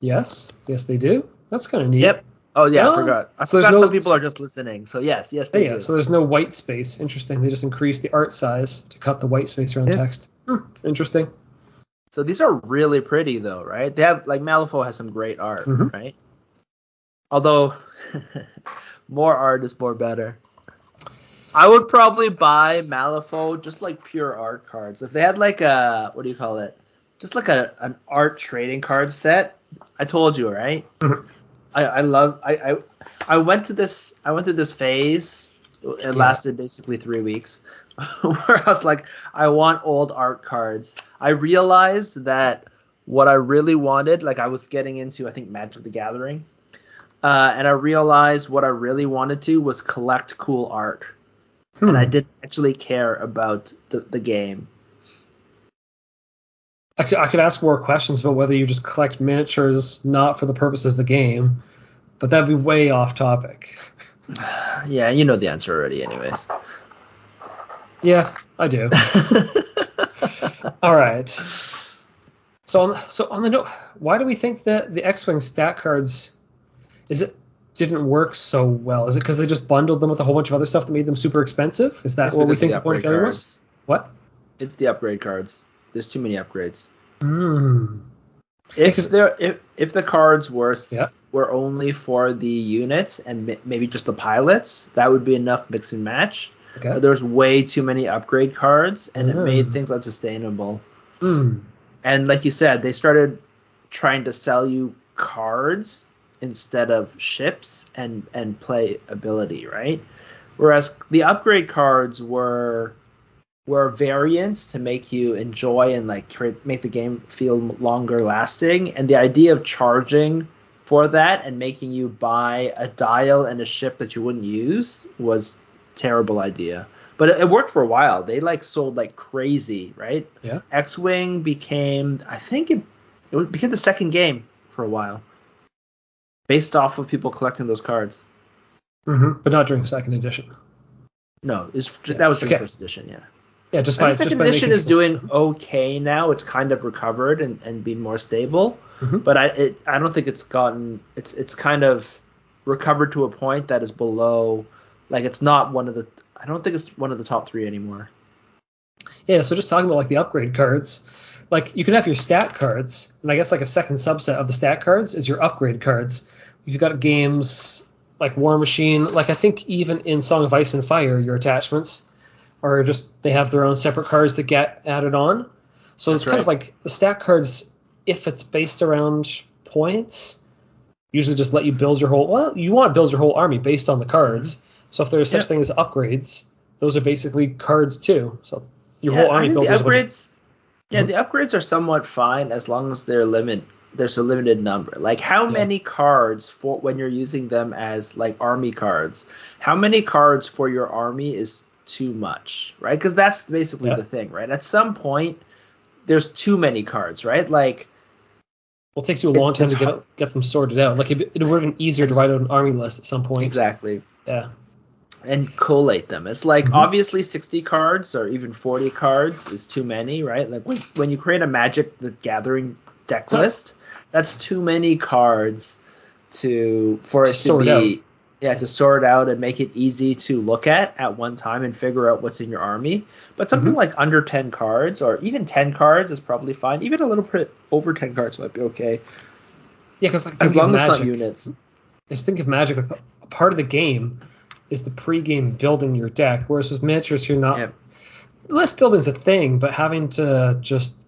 [SPEAKER 2] Yes. Yes, they do. That's kind of neat.
[SPEAKER 1] Yep. Oh yeah,
[SPEAKER 2] Oh,
[SPEAKER 1] I forgot. I
[SPEAKER 2] so there's
[SPEAKER 1] forgot
[SPEAKER 2] no-
[SPEAKER 1] some people are just listening. So yes, yes they
[SPEAKER 2] yeah,
[SPEAKER 1] do.
[SPEAKER 2] so there's no white space. Interesting. They just increase the art size to cut the white space around
[SPEAKER 1] Yeah.
[SPEAKER 2] text. Hmm, interesting.
[SPEAKER 1] So these are really pretty though, right? They have like Malifaux has some great art,
[SPEAKER 2] Mhm.
[SPEAKER 1] right? Although more art is more better. I would probably buy Malifaux just like pure art cards. If they had like a what do you call it? Just like a an art trading card set. I told you, right?
[SPEAKER 2] Mhm.
[SPEAKER 1] I, I love I, I I went to this I went to this phase. It
[SPEAKER 2] Yeah.
[SPEAKER 1] lasted basically three weeks, where I was like, I want old art cards. I realized that what I really wanted, like I was getting into, I think Magic the Gathering, uh, and I realized what I really wanted to was collect cool art,
[SPEAKER 2] Hmm.
[SPEAKER 1] and I didn't actually care about the, the game.
[SPEAKER 2] I could, I could ask more questions about whether you just collect miniatures not for the purpose of the game, but that'd be way off topic.
[SPEAKER 1] Yeah, you know the answer already, anyways.
[SPEAKER 2] Yeah, I do. All right. So on, so on the note, why do we think that the X-wing stat cards is it didn't work so well? Is it because they just bundled them with a whole bunch of other stuff that made them super expensive? Is that
[SPEAKER 1] It's
[SPEAKER 2] what we think
[SPEAKER 1] the
[SPEAKER 2] the point of failure was? What?
[SPEAKER 1] It's the upgrade cards. There's too many upgrades.
[SPEAKER 2] Hmm.
[SPEAKER 1] If there, if if the cards were
[SPEAKER 2] Yeah.
[SPEAKER 1] were only for the units and ma- maybe just the pilots, that would be enough mix and match.
[SPEAKER 2] Okay.
[SPEAKER 1] But there's way too many upgrade cards, and it made
[SPEAKER 2] Mm.
[SPEAKER 1] things unsustainable.
[SPEAKER 2] Hmm.
[SPEAKER 1] And like you said, they started trying to sell you cards instead of ships and and play ability, right? Whereas the upgrade cards were were variants to make you enjoy and like create, make the game feel longer lasting. And the idea of charging for that and making you buy a dial and a ship that you wouldn't use was terrible idea. But it, it worked for a while. They like sold like crazy, right?
[SPEAKER 2] Yeah.
[SPEAKER 1] X-wing became, I think it, it became the second game for a while, based off of people collecting those cards.
[SPEAKER 2] hmm But not during second edition.
[SPEAKER 1] No,
[SPEAKER 2] Yeah,
[SPEAKER 1] that was during
[SPEAKER 2] okay.
[SPEAKER 1] first edition, yeah.
[SPEAKER 2] Yeah, just
[SPEAKER 1] I
[SPEAKER 2] by
[SPEAKER 1] think
[SPEAKER 2] just
[SPEAKER 1] second
[SPEAKER 2] by making
[SPEAKER 1] is doing okay now. It's kind of recovered and, and been more stable,
[SPEAKER 2] Mhm.
[SPEAKER 1] but I it, I don't think it's gotten it's it's kind of recovered to a point that is below like it's not one of the I don't think it's one of the top three anymore.
[SPEAKER 2] Yeah, so just talking about like the upgrade cards, like you can have your stat cards, and I guess like a second subset of the stat cards is your upgrade cards. You've got games like War Machine, like I think even in Song of Ice and Fire, your attachments are just they have their own separate cards that get added on. So
[SPEAKER 1] That's
[SPEAKER 2] it's kind of like the stat cards, if it's based around points, usually just let you build your whole. Well, you want to build your whole army based on the cards. So if there's such
[SPEAKER 1] Yep.
[SPEAKER 2] thing as upgrades, those are basically cards too. So your
[SPEAKER 1] Yeah,
[SPEAKER 2] whole army built
[SPEAKER 1] the
[SPEAKER 2] is a bunch of-
[SPEAKER 1] upgrades. Yeah,
[SPEAKER 2] Mhm.
[SPEAKER 1] the upgrades are somewhat fine as long as they're limit. There's a limited number. Like how
[SPEAKER 2] Yeah.
[SPEAKER 1] many cards for when you're using them as like army cards? How many cards for your army is too much, right? Because that's basically
[SPEAKER 2] Yeah.
[SPEAKER 1] the thing, right? At some point, there's too many cards, right? Like
[SPEAKER 2] Well, it takes you a long time to get get them sorted out. Like it, it would have been easier to write out an army list at some point.
[SPEAKER 1] exactly.
[SPEAKER 2] Yeah.
[SPEAKER 1] and collate them. It's like
[SPEAKER 2] Mhm.
[SPEAKER 1] obviously 60 cards or even 40 cards is too many, right? Like when, when you create a Magic the Gathering deck list, that's too many cards to for it to be
[SPEAKER 2] out.
[SPEAKER 1] Yeah to sort out and make it easy to look at at one time and figure out what's in your army. But something
[SPEAKER 2] Mhm.
[SPEAKER 1] like under 10 cards or even 10 cards is probably fine. Even a little bit over 10 cards might be okay
[SPEAKER 2] Yeah, because like
[SPEAKER 1] as long as it's not units.
[SPEAKER 2] Just think of Magic. Like a part of the game is the pre-game building your deck, whereas with miniatures, you're not.
[SPEAKER 1] Yeah.
[SPEAKER 2] List building's a thing, but having to just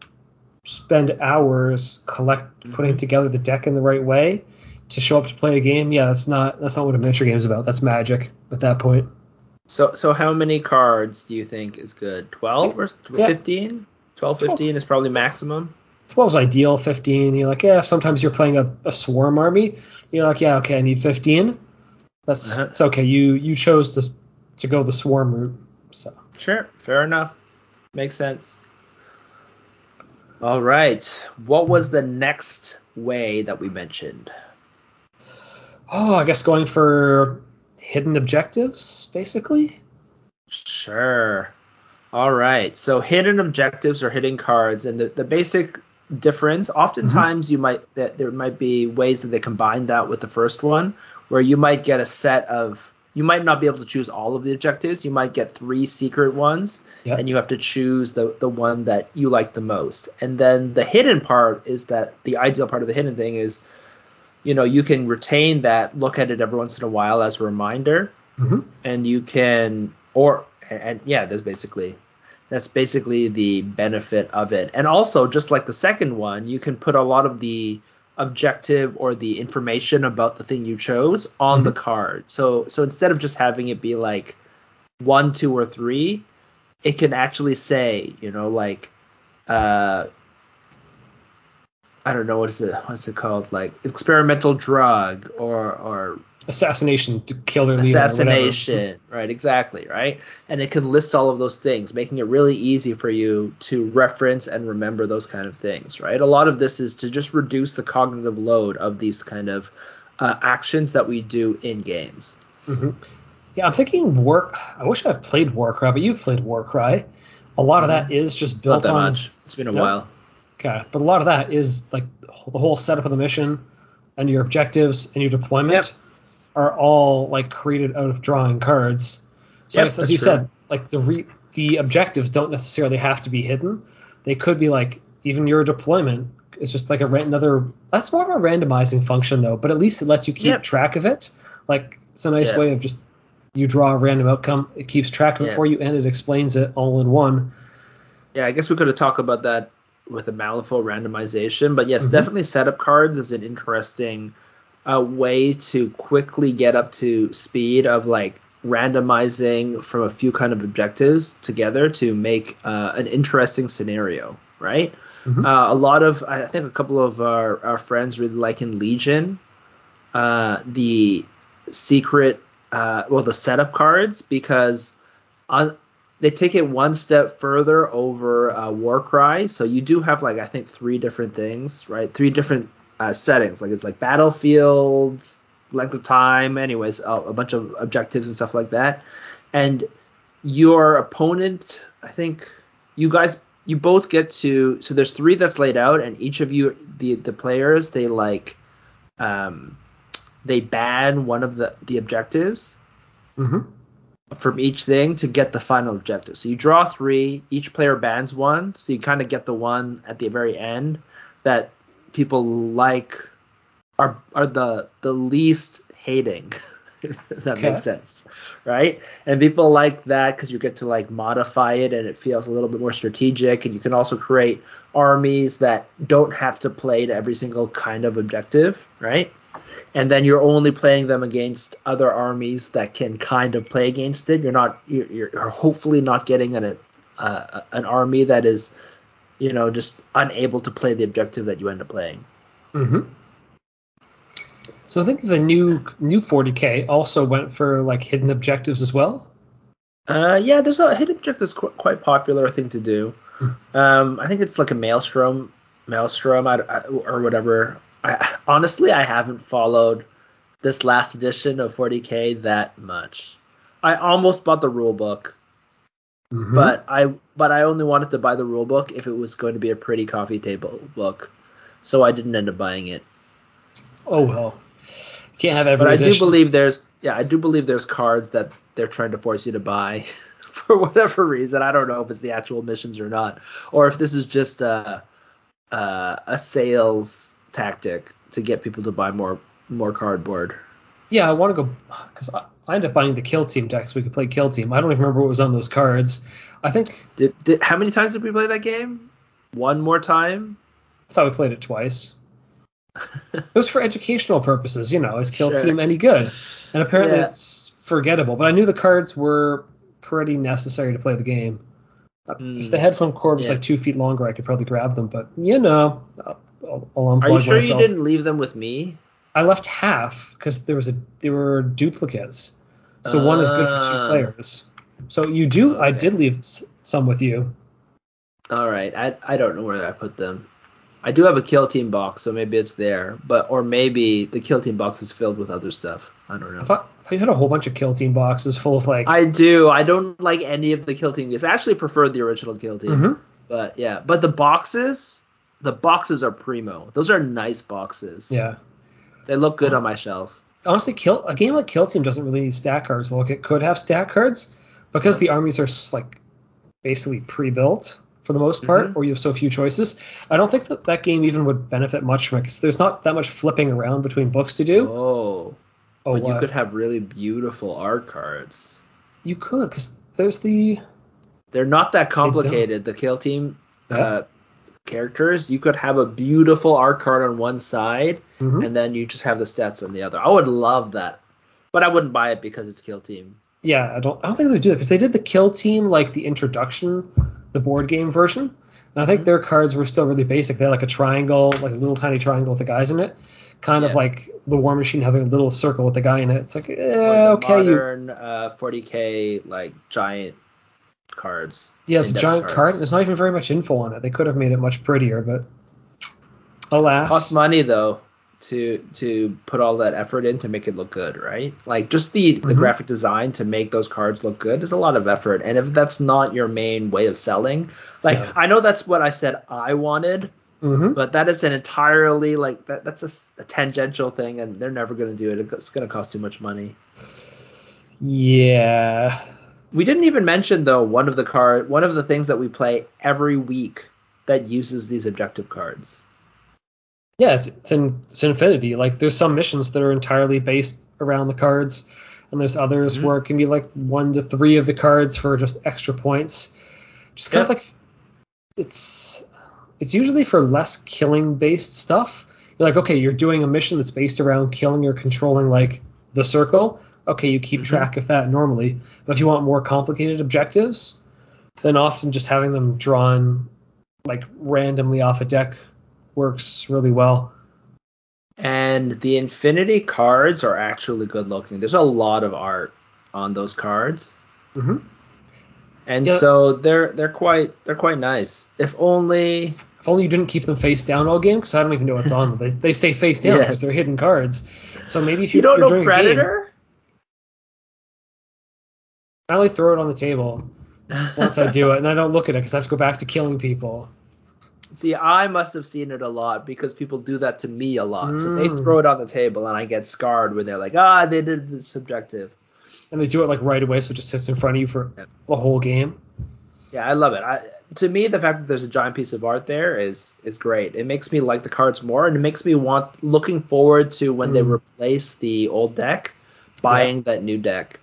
[SPEAKER 2] spend hours collect putting
[SPEAKER 1] Mhm.
[SPEAKER 2] together the deck in the right way to show up to play a game, yeah, that's not that's not what a miniature game is about. That's Magic at that point.
[SPEAKER 1] So so how many cards do you think is good? 12 or
[SPEAKER 2] Yeah.
[SPEAKER 1] 15? 12, 15 is probably maximum.
[SPEAKER 2] 12 is ideal. 15, you're like, yeah. Sometimes you're playing a, a swarm army. You're like, yeah, okay, I need 15. That's
[SPEAKER 1] Uh-huh.
[SPEAKER 2] it's okay. You you chose to to go the swarm route. So
[SPEAKER 1] Sure, fair enough. Makes sense. All right. What was the next way that we mentioned?
[SPEAKER 2] Oh, I guess going for hidden objectives, basically.
[SPEAKER 1] Sure. All right. So hidden objectives or hidden cards, and the, the basic difference. Oftentimes, mm-hmm. you might that there might be ways that they combine that with the first one, where you might get a set of. You might not be able to choose all of the objectives. You might get three secret ones,
[SPEAKER 2] Yep.
[SPEAKER 1] and you have to choose the the one that you like the most. And then the hidden part is that the ideal part of the hidden thing is, you know, you can retain that, look at it every once in a while as a reminder,
[SPEAKER 2] hmm
[SPEAKER 1] and you can or and yeah that's basically that's basically the benefit of it. And also just like the second one you can put a lot of the objective or the information about the thing you chose on the card. So so instead of just having it be like one two or three it can actually say you know like uh I don't know what is it what's it called like experimental drug or or
[SPEAKER 2] Assassination to kill their leader.
[SPEAKER 1] assassination right exactly right and it can list all of those things making it really easy for you to reference and remember those kind of things right a lot of this is to just reduce the cognitive load of these kind of uh, actions that we do in games
[SPEAKER 2] hmm Yeah, I'm thinking War. I wish I've played Warcry, but you've played Warcry. A lot of that is just
[SPEAKER 1] not
[SPEAKER 2] built
[SPEAKER 1] that
[SPEAKER 2] on.
[SPEAKER 1] much it's been a
[SPEAKER 2] No?
[SPEAKER 1] while
[SPEAKER 2] Okay, but a lot of that is like the whole setup of the mission and your objectives and your deployment
[SPEAKER 1] Yep.
[SPEAKER 2] are all like created out of drawing cards. So
[SPEAKER 1] Yep,
[SPEAKER 2] I guess, as you
[SPEAKER 1] true.
[SPEAKER 2] said, like the re- the objectives don't necessarily have to be hidden. They could be like even your deployment is just like a ra- another. That's more of a randomizing function though, but at least it lets you keep
[SPEAKER 1] Yep.
[SPEAKER 2] track of it. Like it's a nice way of just you draw a random outcome, it keeps track of it for you, and it explains it all in one.
[SPEAKER 1] yeah i guess we could have talked about that with the malifaux randomization but yes
[SPEAKER 2] Mhm.
[SPEAKER 1] definitely setup cards is an interesting uh, way to quickly get up to speed of like randomizing from a few kind of objectives together to make uh, an interesting scenario right
[SPEAKER 2] Mhm.
[SPEAKER 1] uh, a lot of i think a couple of our, our friends really like in legion uh, the secret uh, well the setup cards because on they take it one step further over uh, Warcry. So you do have like I think three different things, right? Three different uh, settings. Like it's like battlefield, length of time, anyways, a, bunch of objectives and stuff like that. And your opponent, I think you guys, you both get to. So there's three that's laid out, and each of you, the the players, they like, um, they ban one of the the objectives
[SPEAKER 2] hmm
[SPEAKER 1] from each thing to get the final objective. So you draw three, each player bans one, so you kind of get the one at the very end that people like are are the the least hating. if that
[SPEAKER 2] Okay.
[SPEAKER 1] makes sense, right? And people like that because you get to like modify it and it feels a little bit more strategic, and you can also create armies that don't have to play to every single kind of objective, right? And then you're only playing them against other armies that can kind of play against it. You're not you're, you're hopefully not getting an uh, an army that is you know just unable to play the objective that you end up playing.
[SPEAKER 2] hmm So I think the new new 40k also went for like hidden objectives as well.
[SPEAKER 1] Uh, yeah, there's a hidden objective is qu- quite popular thing to do. Um, I think it's like a maelstrom, maelstrom, I, I, or whatever. I, honestly, I haven't followed this last edition of 40k that much. I almost bought the rule book.
[SPEAKER 2] Mhm.
[SPEAKER 1] but I but I only wanted to buy the rule book if it was going to be a pretty coffee table book, so I didn't end up buying it.
[SPEAKER 2] oh well, can't have every.
[SPEAKER 1] But I do believe there's yeah I do believe there's cards that they're trying to force you to buy for whatever reason. I don't know if it's the actual missions or not, or if this is just a a, a sales tactic to get people to buy more more cardboard.
[SPEAKER 2] Yeah, I want to go because I, I ended up buying the kill team deck so we could play kill team. I don't even remember what was on those cards. I think
[SPEAKER 1] Did, did how many times did we play that game? One more time.
[SPEAKER 2] I thought we played it twice. it was for educational purposes, you know. Is kill
[SPEAKER 1] Sure.
[SPEAKER 2] team any good? And apparently
[SPEAKER 1] Yeah.
[SPEAKER 2] it's forgettable. But I knew the cards were pretty necessary to play the game. Uh, If
[SPEAKER 1] Hmm.
[SPEAKER 2] the headphone cord was
[SPEAKER 1] Yeah.
[SPEAKER 2] like two feet longer, I could probably grab them. But you know, I'll, I'll I'll unplug
[SPEAKER 1] Are you sure
[SPEAKER 2] myself.
[SPEAKER 1] you didn't leave them with me?
[SPEAKER 2] I left half because there was a there were duplicates. So one is good for two
[SPEAKER 1] Ah.
[SPEAKER 2] players. So you do. I did leave some with you.
[SPEAKER 1] All right, I I don't know where I put them. I do have a kill team box, so maybe it's there. But or maybe the kill team box is filled with other stuff. I don't know.
[SPEAKER 2] I thought, I thought you had a whole bunch of kill team boxes full of like.
[SPEAKER 1] I do. I don't like any of the kill team games. I actually prefer the original kill team.
[SPEAKER 2] Mhm.
[SPEAKER 1] But yeah, but the boxes, the boxes are primo. Those are nice boxes.
[SPEAKER 2] Yeah.
[SPEAKER 1] They look good on my shelf.
[SPEAKER 2] honestly, kill a game like Kill Team doesn't really need stat cards. Look, it could have stat cards because the armies are like basically pre-built for the most part,
[SPEAKER 1] Mhm.
[SPEAKER 2] or you have so few choices. I don't think that that game even would benefit much from it 'cause there's not that much flipping around between books to do.
[SPEAKER 1] Oh,
[SPEAKER 2] Oh,
[SPEAKER 1] but you could have really beautiful art cards.
[SPEAKER 2] you could because there's the
[SPEAKER 1] They're not that complicated. The kill team
[SPEAKER 2] Yeah.
[SPEAKER 1] uh, characters, you could have a beautiful art card on one side,
[SPEAKER 2] Mhm.
[SPEAKER 1] and then you just have the stats on the other. I would love that, but I wouldn't buy it because it's kill team.
[SPEAKER 2] yeah. I don't I don't think they would do it because they did the Kill Team like the introduction, the board game version. And I think
[SPEAKER 1] Mhm.
[SPEAKER 2] their cards were still really basic. They had like a triangle, like a little tiny triangle with the guys in it, kind of like the Warmachine having a little circle with the guy in it. It's like, eh, okay, you,
[SPEAKER 1] modern uh, 40k like giant cards.
[SPEAKER 2] yeah, it's a giant
[SPEAKER 1] cards.
[SPEAKER 2] card. There's not even very much info on it. They could have made it much prettier, but alas,
[SPEAKER 1] costs money though to to put all that effort in to make it look good, right? Like just the the
[SPEAKER 2] Mhm.
[SPEAKER 1] graphic design to make those cards look good is a lot of effort. And if that's not your main way of selling, like
[SPEAKER 2] Yeah.
[SPEAKER 1] I know that's what I said I wanted,
[SPEAKER 2] hmm
[SPEAKER 1] but that is an entirely like that that's a tangential thing, and they're never going to do it. It's going to cost too much money.
[SPEAKER 2] yeah,
[SPEAKER 1] We didn't even mention though one of the card one of the things that we play every week that uses these objective cards.
[SPEAKER 2] yeah, it's, it's in it's infinity. Like there's some missions that are entirely based around the cards, and there's others
[SPEAKER 1] Mhm.
[SPEAKER 2] where it can be like one to three of the cards for just extra points. Just kind of like it's it's usually for less killing based stuff. You're like, okay, you're doing a mission that's based around killing or controlling like the circle. Okay, you keep
[SPEAKER 1] Mhm.
[SPEAKER 2] track of that normally. But if you want more complicated objectives, then often just having them drawn like randomly off a deck works really well.
[SPEAKER 1] And the Infinity cards are actually good looking. There's a lot of art on those cards.
[SPEAKER 2] Mm-hmm.
[SPEAKER 1] And
[SPEAKER 2] Yeah.
[SPEAKER 1] so they're they're quite they're quite nice. If only
[SPEAKER 2] If only you didn't keep them face down all game, because I don't even know what's on them. They, they stay face down because
[SPEAKER 1] Yes.
[SPEAKER 2] they're hidden cards. So maybe if you,
[SPEAKER 1] you don't know
[SPEAKER 2] a game,
[SPEAKER 1] Predator?
[SPEAKER 2] I only throw it on the table once I do it, and I don't look at it because I have to go back to killing people.
[SPEAKER 1] See, I must have seen it a lot because people do that to me a lot. So they
[SPEAKER 2] Mm.
[SPEAKER 1] throw it on the table and I get scarred when they're like, ah, they did the subjective.
[SPEAKER 2] And they do it like right away, so it just sits in front of you for
[SPEAKER 1] Yep.
[SPEAKER 2] the whole game.
[SPEAKER 1] Yeah, I love it. I, to me, the fact that there's a giant piece of art there is is great. It makes me like the cards more, and it makes me want looking forward to when they
[SPEAKER 2] Mm.
[SPEAKER 1] replace the old deck, buying that new deck.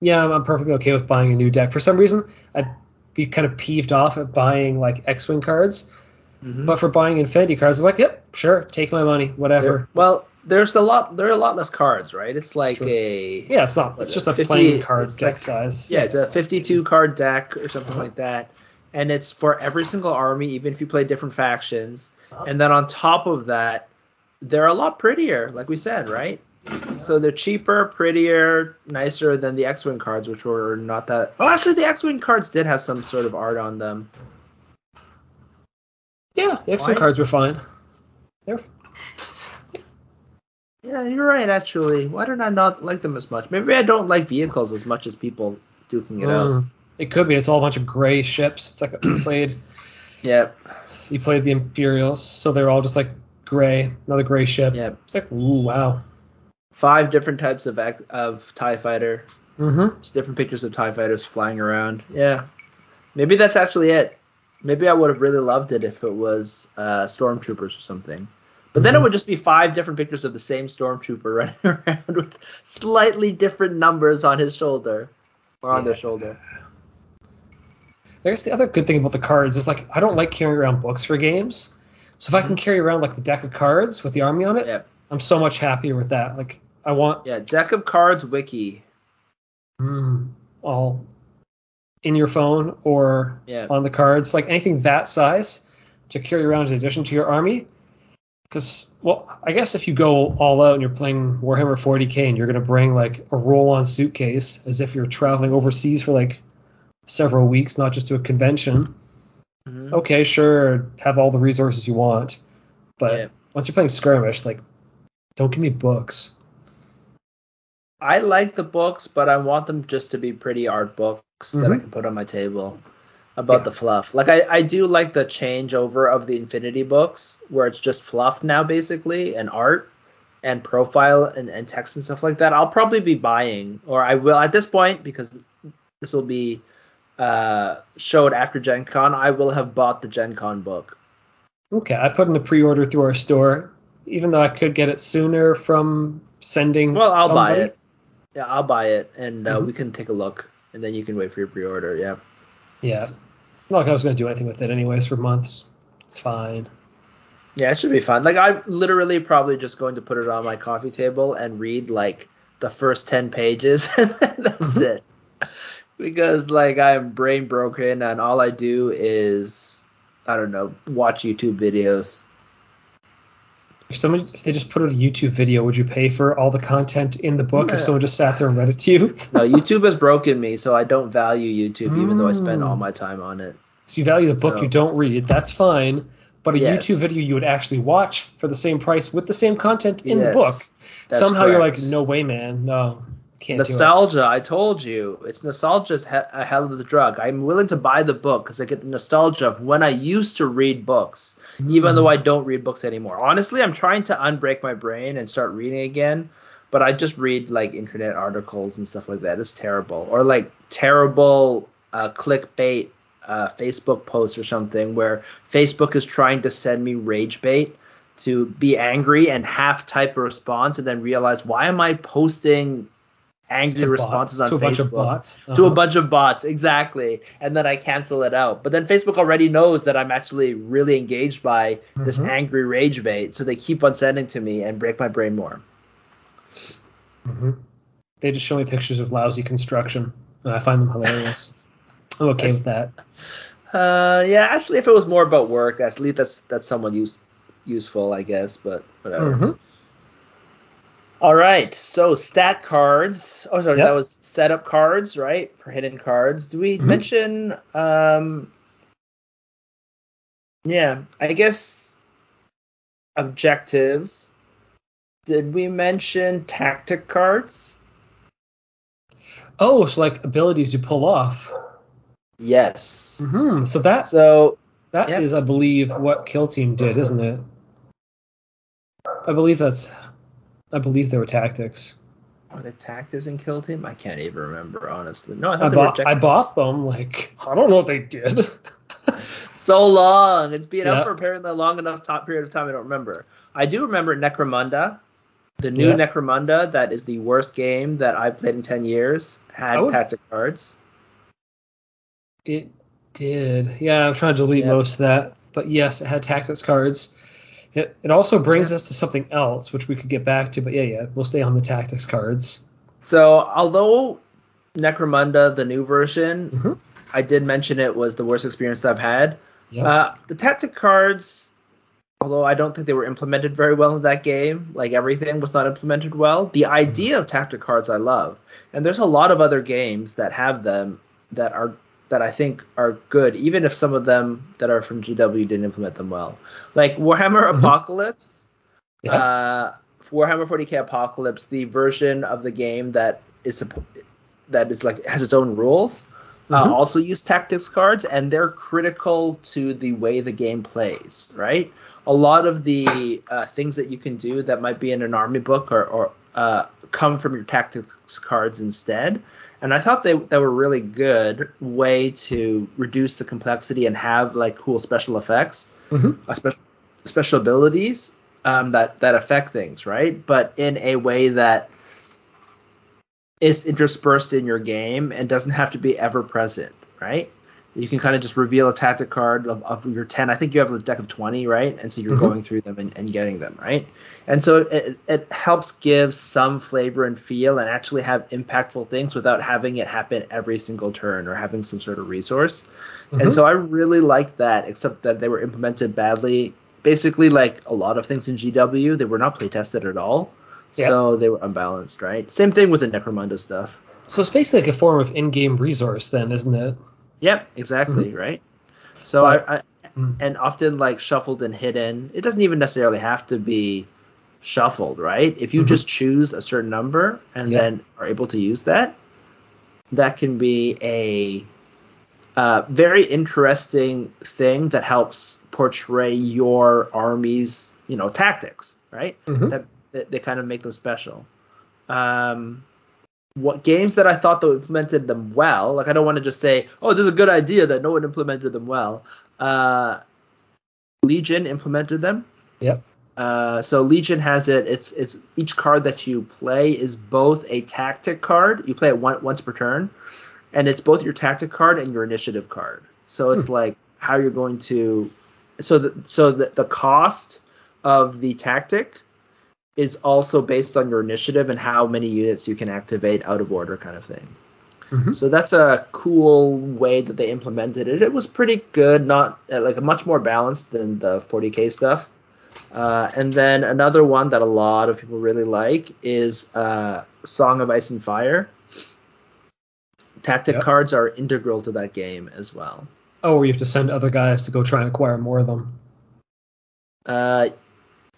[SPEAKER 2] Yeah, I'm, I'm perfectly okay with buying a new deck. For some reason, I'd be kind of peeved off at buying like X-wing cards,
[SPEAKER 1] Mhm.
[SPEAKER 2] but for buying Infinity cards, I'm like, yep, sure, take my money, whatever.
[SPEAKER 1] There- well, there's a lot. There are a lot less cards, right? It's like a
[SPEAKER 2] Yeah, it's not. It's just a
[SPEAKER 1] 50
[SPEAKER 2] playing card deck
[SPEAKER 1] like-
[SPEAKER 2] size.
[SPEAKER 1] yeah, it's a
[SPEAKER 2] not-
[SPEAKER 1] 52 card deck or something like that, and it's for every single army, even if you play different factions. And then on top of that, they're a lot prettier, like we said, right? So they're cheaper, prettier, nicer than the X-wing cards, which were not that. Oh, actually, the X-wing cards did have some sort of art on them.
[SPEAKER 2] Yeah, the X-wing
[SPEAKER 1] Why?
[SPEAKER 2] cards were fine. They're
[SPEAKER 1] Yeah, you're right. Actually, why did I not like them as much? Maybe I don't like vehicles as much as people duking it out.
[SPEAKER 2] Mm. It could be. It's all a bunch of gray ships. It's like you played
[SPEAKER 1] Yep.
[SPEAKER 2] you played the Imperials, so they're all just like gray, another gray ship.
[SPEAKER 1] yeah.
[SPEAKER 2] It's like ooh wow.
[SPEAKER 1] Five different types of of Tie Fighter.
[SPEAKER 2] Mm-hmm.
[SPEAKER 1] Just different pictures of TIE fighters flying around. Yeah. Maybe that's actually it. Maybe I would have really loved it if it was uh, stormtroopers or something. But then it
[SPEAKER 2] Mhm.
[SPEAKER 1] would just be five different pictures of the same stormtrooper running around with slightly different numbers on his shoulder or on their shoulder.
[SPEAKER 2] I guess the other good thing about the cards is like I don't like carrying around books for games. So if I can
[SPEAKER 1] Mhm.
[SPEAKER 2] carry around like the deck of cards with the army on it,
[SPEAKER 1] Yeah.
[SPEAKER 2] I'm so much happier with that. Like I want
[SPEAKER 1] Yeah, deck of cards wiki.
[SPEAKER 2] mm, all in your phone or
[SPEAKER 1] Yeah.
[SPEAKER 2] on the cards, like anything that size to carry around in addition to your army. Because, well, I guess if you go all out and you're playing Warhammer 40k and you're going to bring like a roll on suitcase as if you're traveling overseas for like several weeks, not just to a convention,
[SPEAKER 1] Mhm.
[SPEAKER 2] okay, sure, have all the resources you want. But
[SPEAKER 1] Yeah.
[SPEAKER 2] once you're playing skirmish, like, don't give me books.
[SPEAKER 1] I like the books, but I want them just to be pretty art books that I
[SPEAKER 2] Mhm.
[SPEAKER 1] can put on my table about
[SPEAKER 2] Yeah.
[SPEAKER 1] the fluff. Like I, I do like the changeover of the Infinity books where it's just fluff now basically and art and profile and, and text and stuff like that. I'll probably be buying or I will at this point because this will be uh showed after Gen Con, I will have bought the Gen Con book.
[SPEAKER 2] Okay, I put in a pre-order through our store, even though I could get it sooner from sending.
[SPEAKER 1] Well, I'll buy it. Yeah, I'll buy it and uh,
[SPEAKER 2] Mhm.
[SPEAKER 1] we can take a look and then you can wait for your pre-order. Yeah.
[SPEAKER 2] Yeah, not like I was gonna do anything with it anyways for months. It's fine.
[SPEAKER 1] Yeah, it should be fun. Like I'm literally probably just going to put it on my coffee table and read like the first ten pages and then that's
[SPEAKER 2] Mhm.
[SPEAKER 1] it. Because like I'm brain broken and all I do is I don't know, watch YouTube videos.
[SPEAKER 2] If someone, if they just put out a YouTube video, would you pay for all the content in the book
[SPEAKER 1] Yeah.
[SPEAKER 2] if someone just sat there and read it to you?
[SPEAKER 1] No, YouTube has broken me, so I don't value YouTube even though I spend
[SPEAKER 2] Mm.
[SPEAKER 1] all my time on it.
[SPEAKER 2] so you value the book
[SPEAKER 1] So-
[SPEAKER 2] you don't read, that's fine. But a
[SPEAKER 1] Yes.
[SPEAKER 2] YouTube video you would actually watch for the same price with the same content in the book.
[SPEAKER 1] that's
[SPEAKER 2] Somehow you're like, no way, man, no, can't
[SPEAKER 1] nostalgia i told you it's nostalgia's he- a hell of the drug. I'm willing to buy the book because i get the nostalgia of when i used to read books even
[SPEAKER 2] Mm.
[SPEAKER 1] though i don't read books anymore. Honestly i'm trying to unbreak my brain and start reading again but i just read like internet articles and stuff like that. It's terrible. Or like terrible uh, clickbait uh, facebook posts or something where facebook is trying to send me rage bait to be angry and half type a response and then realize why am i posting angry
[SPEAKER 2] To bot-
[SPEAKER 1] responses on
[SPEAKER 2] to a
[SPEAKER 1] Facebook
[SPEAKER 2] bunch of bots.
[SPEAKER 1] to a
[SPEAKER 2] Uh-huh.
[SPEAKER 1] bunch of bots exactly and then i cancel it out but then facebook already knows that i'm actually really engaged by this
[SPEAKER 2] Mhm.
[SPEAKER 1] angry rage bait so they keep on sending to me and break my brain more
[SPEAKER 2] hmm They just show me pictures of lousy construction, and I find them hilarious. I'm okay with that.
[SPEAKER 1] uh yeah actually if it was more about work at least that's that's somewhat use, useful i guess but whatever
[SPEAKER 2] Mhm.
[SPEAKER 1] All right so stat cards oh sorry
[SPEAKER 2] Yep.
[SPEAKER 1] that was setup cards right for hidden cards do we
[SPEAKER 2] Mhm.
[SPEAKER 1] mention um yeah i guess objectives did we mention tactic cards
[SPEAKER 2] Oh, so like abilities you pull off.
[SPEAKER 1] yes
[SPEAKER 2] hmm So that
[SPEAKER 1] so
[SPEAKER 2] that is,
[SPEAKER 1] yep.
[SPEAKER 2] I believe, what Kill Team did, isn't it? I believe that's. I believe they were tactics.
[SPEAKER 1] are they tactics and Kill Team? i can't even remember honestly no i thought
[SPEAKER 2] I
[SPEAKER 1] they
[SPEAKER 2] bought.
[SPEAKER 1] were
[SPEAKER 2] I bought them. Like I don't know what they did.
[SPEAKER 1] so long. It's been
[SPEAKER 2] Yeah.
[SPEAKER 1] out for apparently a long enough top period of time. I don't remember. I do remember Necromunda, the new
[SPEAKER 2] Yeah.
[SPEAKER 1] Necromunda. That is the worst game that I've played in ten years. Had
[SPEAKER 2] would-
[SPEAKER 1] tactic cards.
[SPEAKER 2] it did. Yeah, I'm trying to delete
[SPEAKER 1] Yeah.
[SPEAKER 2] most of that, but yes, it had tactics cards. It, it also brings
[SPEAKER 1] Yeah.
[SPEAKER 2] us to something else, which we could get back to, but yeah, yeah, we'll stay on the tactics cards.
[SPEAKER 1] So although Necromunda, the new version,
[SPEAKER 2] Mhm.
[SPEAKER 1] I did mention it was the worst experience I've had.
[SPEAKER 2] Yep.
[SPEAKER 1] Uh, the tactic cards, although I don't think they were implemented very well in that game, like everything was not implemented well. The idea of tactic cards I love, and there's a lot of other games that have them that are that I think are good, even if some of them that are from GW didn't implement them well. Like Warhammer
[SPEAKER 2] Mhm.
[SPEAKER 1] Apocalypse,
[SPEAKER 2] yeah.
[SPEAKER 1] uh, Warhammer 40k Apocalypse, the version of the game that is that is like has its own rules,
[SPEAKER 2] Mhm.
[SPEAKER 1] uh, also use tactics cards, and they're critical to the way the game plays. Right, a lot of the uh, things that you can do that might be in an army book or, or uh, come from your tactics cards instead. And I thought they that were really good way to reduce the complexity and have like cool special effects
[SPEAKER 2] Mhm.
[SPEAKER 1] uh, special special abilities um, that that affect things, right? But in a way that is interspersed in your game and doesn't have to be ever present, right? You can kind of just reveal a tactic card of, of your 10. I think you have a deck of 20, right? And so you're
[SPEAKER 2] Mhm.
[SPEAKER 1] going through them and, and getting them, right? And so it, it helps give some flavor and feel and actually have impactful things without having it happen every single turn or having some sort of resource.
[SPEAKER 2] Mhm.
[SPEAKER 1] And so I really liked that, except that they were implemented badly. Basically, like a lot of things in GW, they were not play tested at all.
[SPEAKER 2] Yeah.
[SPEAKER 1] So they were unbalanced, right? Same thing with the Necromunda stuff.
[SPEAKER 2] So it's basically like a form of in-game resource, then, isn't it?
[SPEAKER 1] Yep, exactly, right? So
[SPEAKER 2] But-
[SPEAKER 1] I, I
[SPEAKER 2] Mm.
[SPEAKER 1] and often like shuffled and hidden. It doesn't even necessarily have to be shuffled, right? If you
[SPEAKER 2] Mhm.
[SPEAKER 1] just choose a certain number and
[SPEAKER 2] Yeah.
[SPEAKER 1] then are able to use that, that can be a uh, very interesting thing that helps portray your army's, you know, tactics, right?
[SPEAKER 2] Mhm.
[SPEAKER 1] That, that they kind of make them special. Um, what games that I thought that implemented them well, like I don't want to just say, oh, there's a good idea that no one implemented them well. Uh, Legion implemented them.
[SPEAKER 2] Yep.
[SPEAKER 1] Uh, so Legion has it. It's it's each card that you play is both a tactic card. You play it one, once per turn, and it's both your tactic card and your initiative card. So it's like how you're going to. So the so the, the cost of the tactic is also based on your initiative and how many units you can activate out of order, kind of thing.
[SPEAKER 2] Mhm.
[SPEAKER 1] So that's a cool way that they implemented it. It was pretty good, not uh, like much more balanced than the 40k stuff. Uh, and then another one that a lot of people really like is uh, Song of Ice and Fire. Tactic
[SPEAKER 2] Yep.
[SPEAKER 1] cards are integral to that game as well.
[SPEAKER 2] Oh, where you have to send other guys to go try and acquire more of them.
[SPEAKER 1] Uh,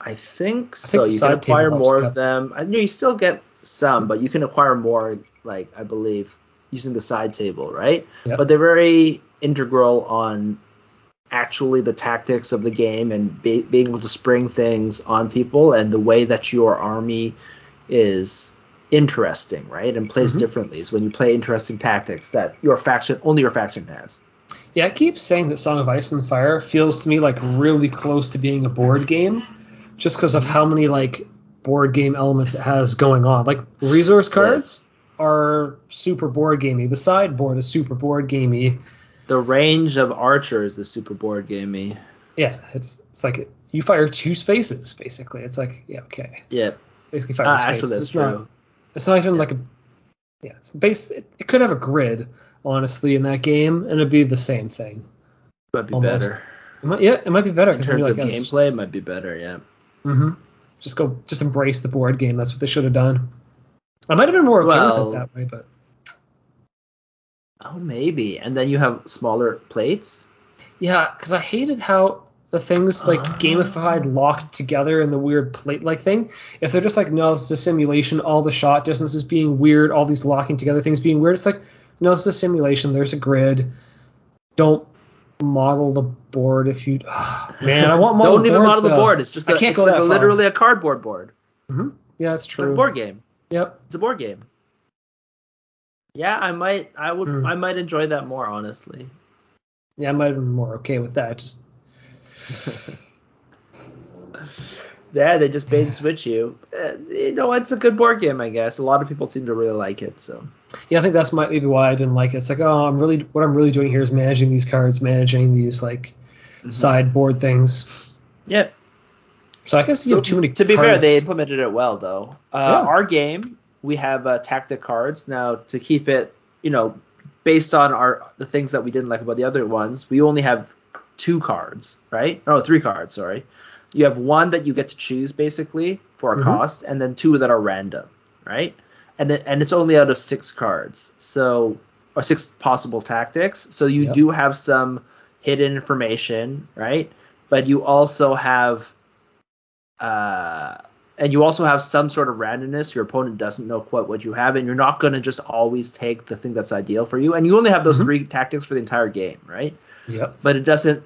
[SPEAKER 1] I think
[SPEAKER 2] I
[SPEAKER 1] so.
[SPEAKER 2] think
[SPEAKER 1] you can acquire more of them. I know you still get some, but you can acquire more, like I believe, using the side table, right?
[SPEAKER 2] Yep.
[SPEAKER 1] But they're very integral on actually the tactics of the game and be, being able to spring things on people and the way that your army is interesting, right? And plays
[SPEAKER 2] Mhm.
[SPEAKER 1] differently is when you play interesting tactics that your faction only your faction has.
[SPEAKER 2] Yeah, I keep saying that Song of Ice and Fire feels to me like really close to being a board game, just because of how many like board game elements it has going on. Like resource cards are super board gamey. The sideboard is super board gamey.
[SPEAKER 1] The range of archers is super board gamey.
[SPEAKER 2] Yeah, it's, it's like you fire two spaces basically. It's like yeah, okay,
[SPEAKER 1] Yeah,
[SPEAKER 2] it's basically fire
[SPEAKER 1] uh,
[SPEAKER 2] spaces.
[SPEAKER 1] actually that's
[SPEAKER 2] it's
[SPEAKER 1] true.
[SPEAKER 2] not. It's not even like a. Yeah, it's base. It, it could have a grid honestly in that game, and it'd be the same thing.
[SPEAKER 1] Might be
[SPEAKER 2] Almost.
[SPEAKER 1] better.
[SPEAKER 2] It might, yeah, it might be better
[SPEAKER 1] In terms of
[SPEAKER 2] like,
[SPEAKER 1] gameplay, it might be better, yeah.
[SPEAKER 2] Hmm Just go, just embrace the board game. That's what they should have done. I might have been more okay
[SPEAKER 1] Well-
[SPEAKER 2] with it that way, but
[SPEAKER 1] Oh, maybe. And then you have smaller plates.
[SPEAKER 2] yeah, because I hated how the things like
[SPEAKER 1] Ah.
[SPEAKER 2] gamified locked together in the weird plate-like thing. If they're just like, no, it's a simulation, all the shot distances being weird, all these locking together things being weird. It's like, no, it's a simulation. There's a grid. Don't model the board if you. man, I want model
[SPEAKER 1] Don't even model the board. It's just
[SPEAKER 2] I
[SPEAKER 1] a,
[SPEAKER 2] can't
[SPEAKER 1] it's
[SPEAKER 2] go
[SPEAKER 1] like
[SPEAKER 2] that
[SPEAKER 1] a, literally a cardboard board.
[SPEAKER 2] Mhm. Yeah, that's
[SPEAKER 1] It's
[SPEAKER 2] true.
[SPEAKER 1] a board game.
[SPEAKER 2] Yep.
[SPEAKER 1] It's a board game. Yeah, I might I would
[SPEAKER 2] Hmm.
[SPEAKER 1] I might enjoy that more honestly.
[SPEAKER 2] Yeah, I might have been more okay with that. Just
[SPEAKER 1] Yeah, they just bait and switch you. Uh, you know, it's a good board game, I guess. A lot of people seem to really like it. So
[SPEAKER 2] Yeah, I think that's my, maybe why I didn't like it. It's like, oh, I'm really what I'm really doing here is managing these cards, managing these like
[SPEAKER 1] Mm-hmm.
[SPEAKER 2] sideboard things.
[SPEAKER 1] yeah.
[SPEAKER 2] So I guess you
[SPEAKER 1] So
[SPEAKER 2] have too many.
[SPEAKER 1] to be fair, they implemented it well though. Uh,
[SPEAKER 2] Yeah.
[SPEAKER 1] Our game, we have uh, tactic cards now to keep it, you know, based on our the things that we didn't like about the other ones. We only have two cards, right? No, three cards. Sorry. You have one that you get to choose basically for a
[SPEAKER 2] Mhm.
[SPEAKER 1] cost, and then two that are random, right? And it, and it's only out of six cards, so or six possible tactics. So you
[SPEAKER 2] Yep.
[SPEAKER 1] do have some hidden information, right? But you also have uh, and you also have some sort of randomness. Your opponent doesn't know quite what you have, and you're not going to just always take the thing that's ideal for you. And you only have those
[SPEAKER 2] Mhm.
[SPEAKER 1] three tactics for the entire game, right?
[SPEAKER 2] Yep.
[SPEAKER 1] But it doesn't.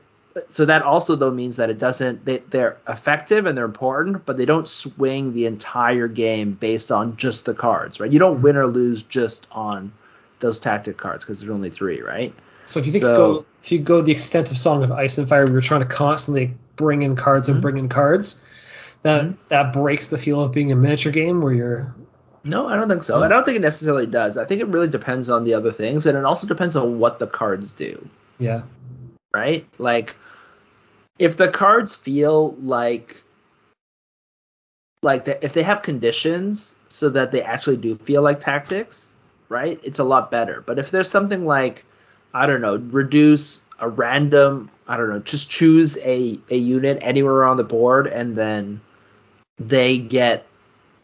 [SPEAKER 1] So that also though means that it doesn't. They, they're effective and they're important, but they don't swing the entire game based on just the cards, right? You don't win or lose just on those tactic cards because there's only three, right?
[SPEAKER 2] So if you think
[SPEAKER 1] So-
[SPEAKER 2] you go if you go the extent of Song of Ice and Fire, we were trying to constantly bring in cards and
[SPEAKER 1] Mhm.
[SPEAKER 2] bring in cards. That
[SPEAKER 1] Mhm.
[SPEAKER 2] that breaks the feel of being a miniature game where you're
[SPEAKER 1] No, I don't think so.
[SPEAKER 2] Hmm.
[SPEAKER 1] I don't think it necessarily does. I think it really depends on the other things, and it also depends on what the cards do.
[SPEAKER 2] Yeah.
[SPEAKER 1] Right? Like if the cards feel like like the, if they have conditions so that they actually do feel like tactics, right? It's a lot better. But if there's something like I don't know, reduce a random, I don't know, just choose a a unit anywhere on the board and then they get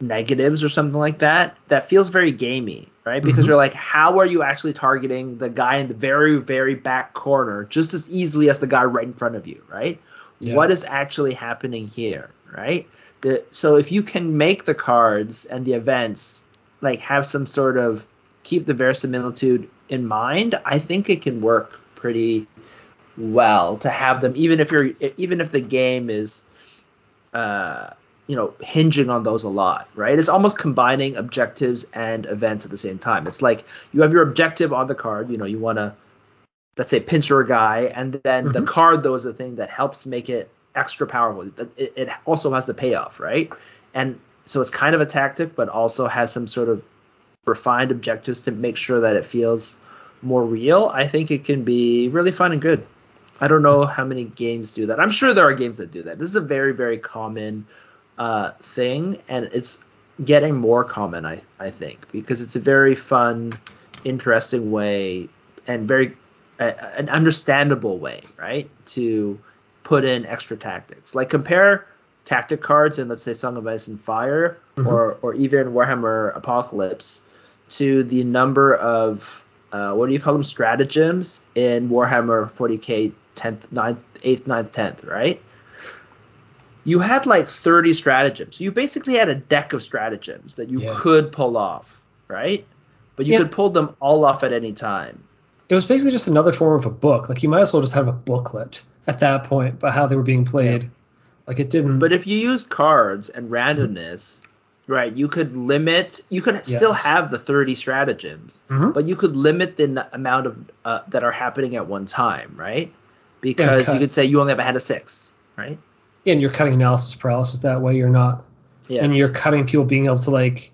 [SPEAKER 1] negatives or something like that, that feels very gamey, right? Because
[SPEAKER 2] Mhm.
[SPEAKER 1] you're like, how are you actually targeting the guy in the very, very back corner just as easily as the guy right in front of you, right?
[SPEAKER 2] Yeah.
[SPEAKER 1] What is actually happening here, right? The, so if you can make the cards and the events like have some sort of keep the verisimilitude in mind, I think it can work pretty well to have them even if you're even if the game is uh you know hinging on those a lot right it's almost combining objectives and events at the same time it's like you have your objective on the card you know you want to let's say pincer a guy and then the
[SPEAKER 2] Mhm.
[SPEAKER 1] card though is the thing that helps make it extra powerful it, it also has the payoff right and so it's kind of a tactic but also has some sort of refined objectives to make sure that it feels more real i think it can be really fun and good I don't know how many games do that. I'm sure there are games that do that. This is a very, very common uh, thing, and it's getting more common, I, I think, because it's a very fun, interesting way and very uh, an understandable way, right, to put in extra tactics. Like compare tactic cards in, let's say, Song of Ice and Fire,
[SPEAKER 2] Mhm.
[SPEAKER 1] or or even Warhammer Apocalypse, to the number of uh, what do you call them stratagems in Warhammer 40k 10th 9th 8th 9th 10th right you had like 30 stratagems you basically had a deck of stratagems that you
[SPEAKER 2] Yeah.
[SPEAKER 1] could pull off right but you
[SPEAKER 2] Yeah.
[SPEAKER 1] could pull them all off at any time
[SPEAKER 2] It was basically just another form of a book. Like you might as well just have a booklet at that point about how they were being played. Like it didn't.
[SPEAKER 1] but if you use cards and randomness right you could limit you could still have the 30 stratagems
[SPEAKER 2] Mhm.
[SPEAKER 1] but you could limit the n- amount of uh, that are happening at one time right because
[SPEAKER 2] cut.
[SPEAKER 1] you could say you only have a head of six right
[SPEAKER 2] and you're cutting analysis paralysis that way. You're not,
[SPEAKER 1] yeah
[SPEAKER 2] and you're cutting people being able to like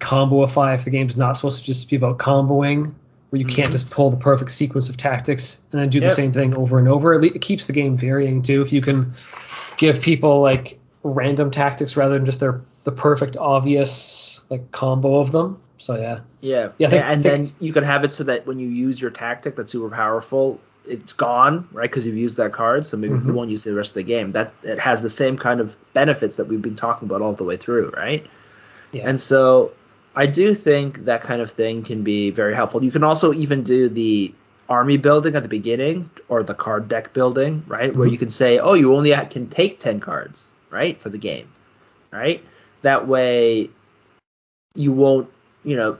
[SPEAKER 2] comboify if the game's not supposed to just be about comboing, where you can't
[SPEAKER 1] Mhm.
[SPEAKER 2] just pull the perfect sequence of tactics and then do the same thing over and over. It keeps the game varying too. If you can give people like random tactics rather than just their the perfect obvious like combo of them. So yeah,
[SPEAKER 1] Yeah,
[SPEAKER 2] Yeah, think-
[SPEAKER 1] and, and
[SPEAKER 2] think-
[SPEAKER 1] then you can have it so that when you use your tactic that's super powerful, it's gone, right? Because you've used that card, so maybe
[SPEAKER 2] Mhm.
[SPEAKER 1] you won't use the rest of the game. That it has the same kind of benefits that we've been talking about all the way through, right?
[SPEAKER 2] yeah,
[SPEAKER 1] And so I do think that kind of thing can be very helpful. You can also even do the army building at the beginning or the card deck building, right? Where
[SPEAKER 2] Mhm.
[SPEAKER 1] you can say, oh, you only can take 10 cards, right? For the game, right? That way you won't, you know,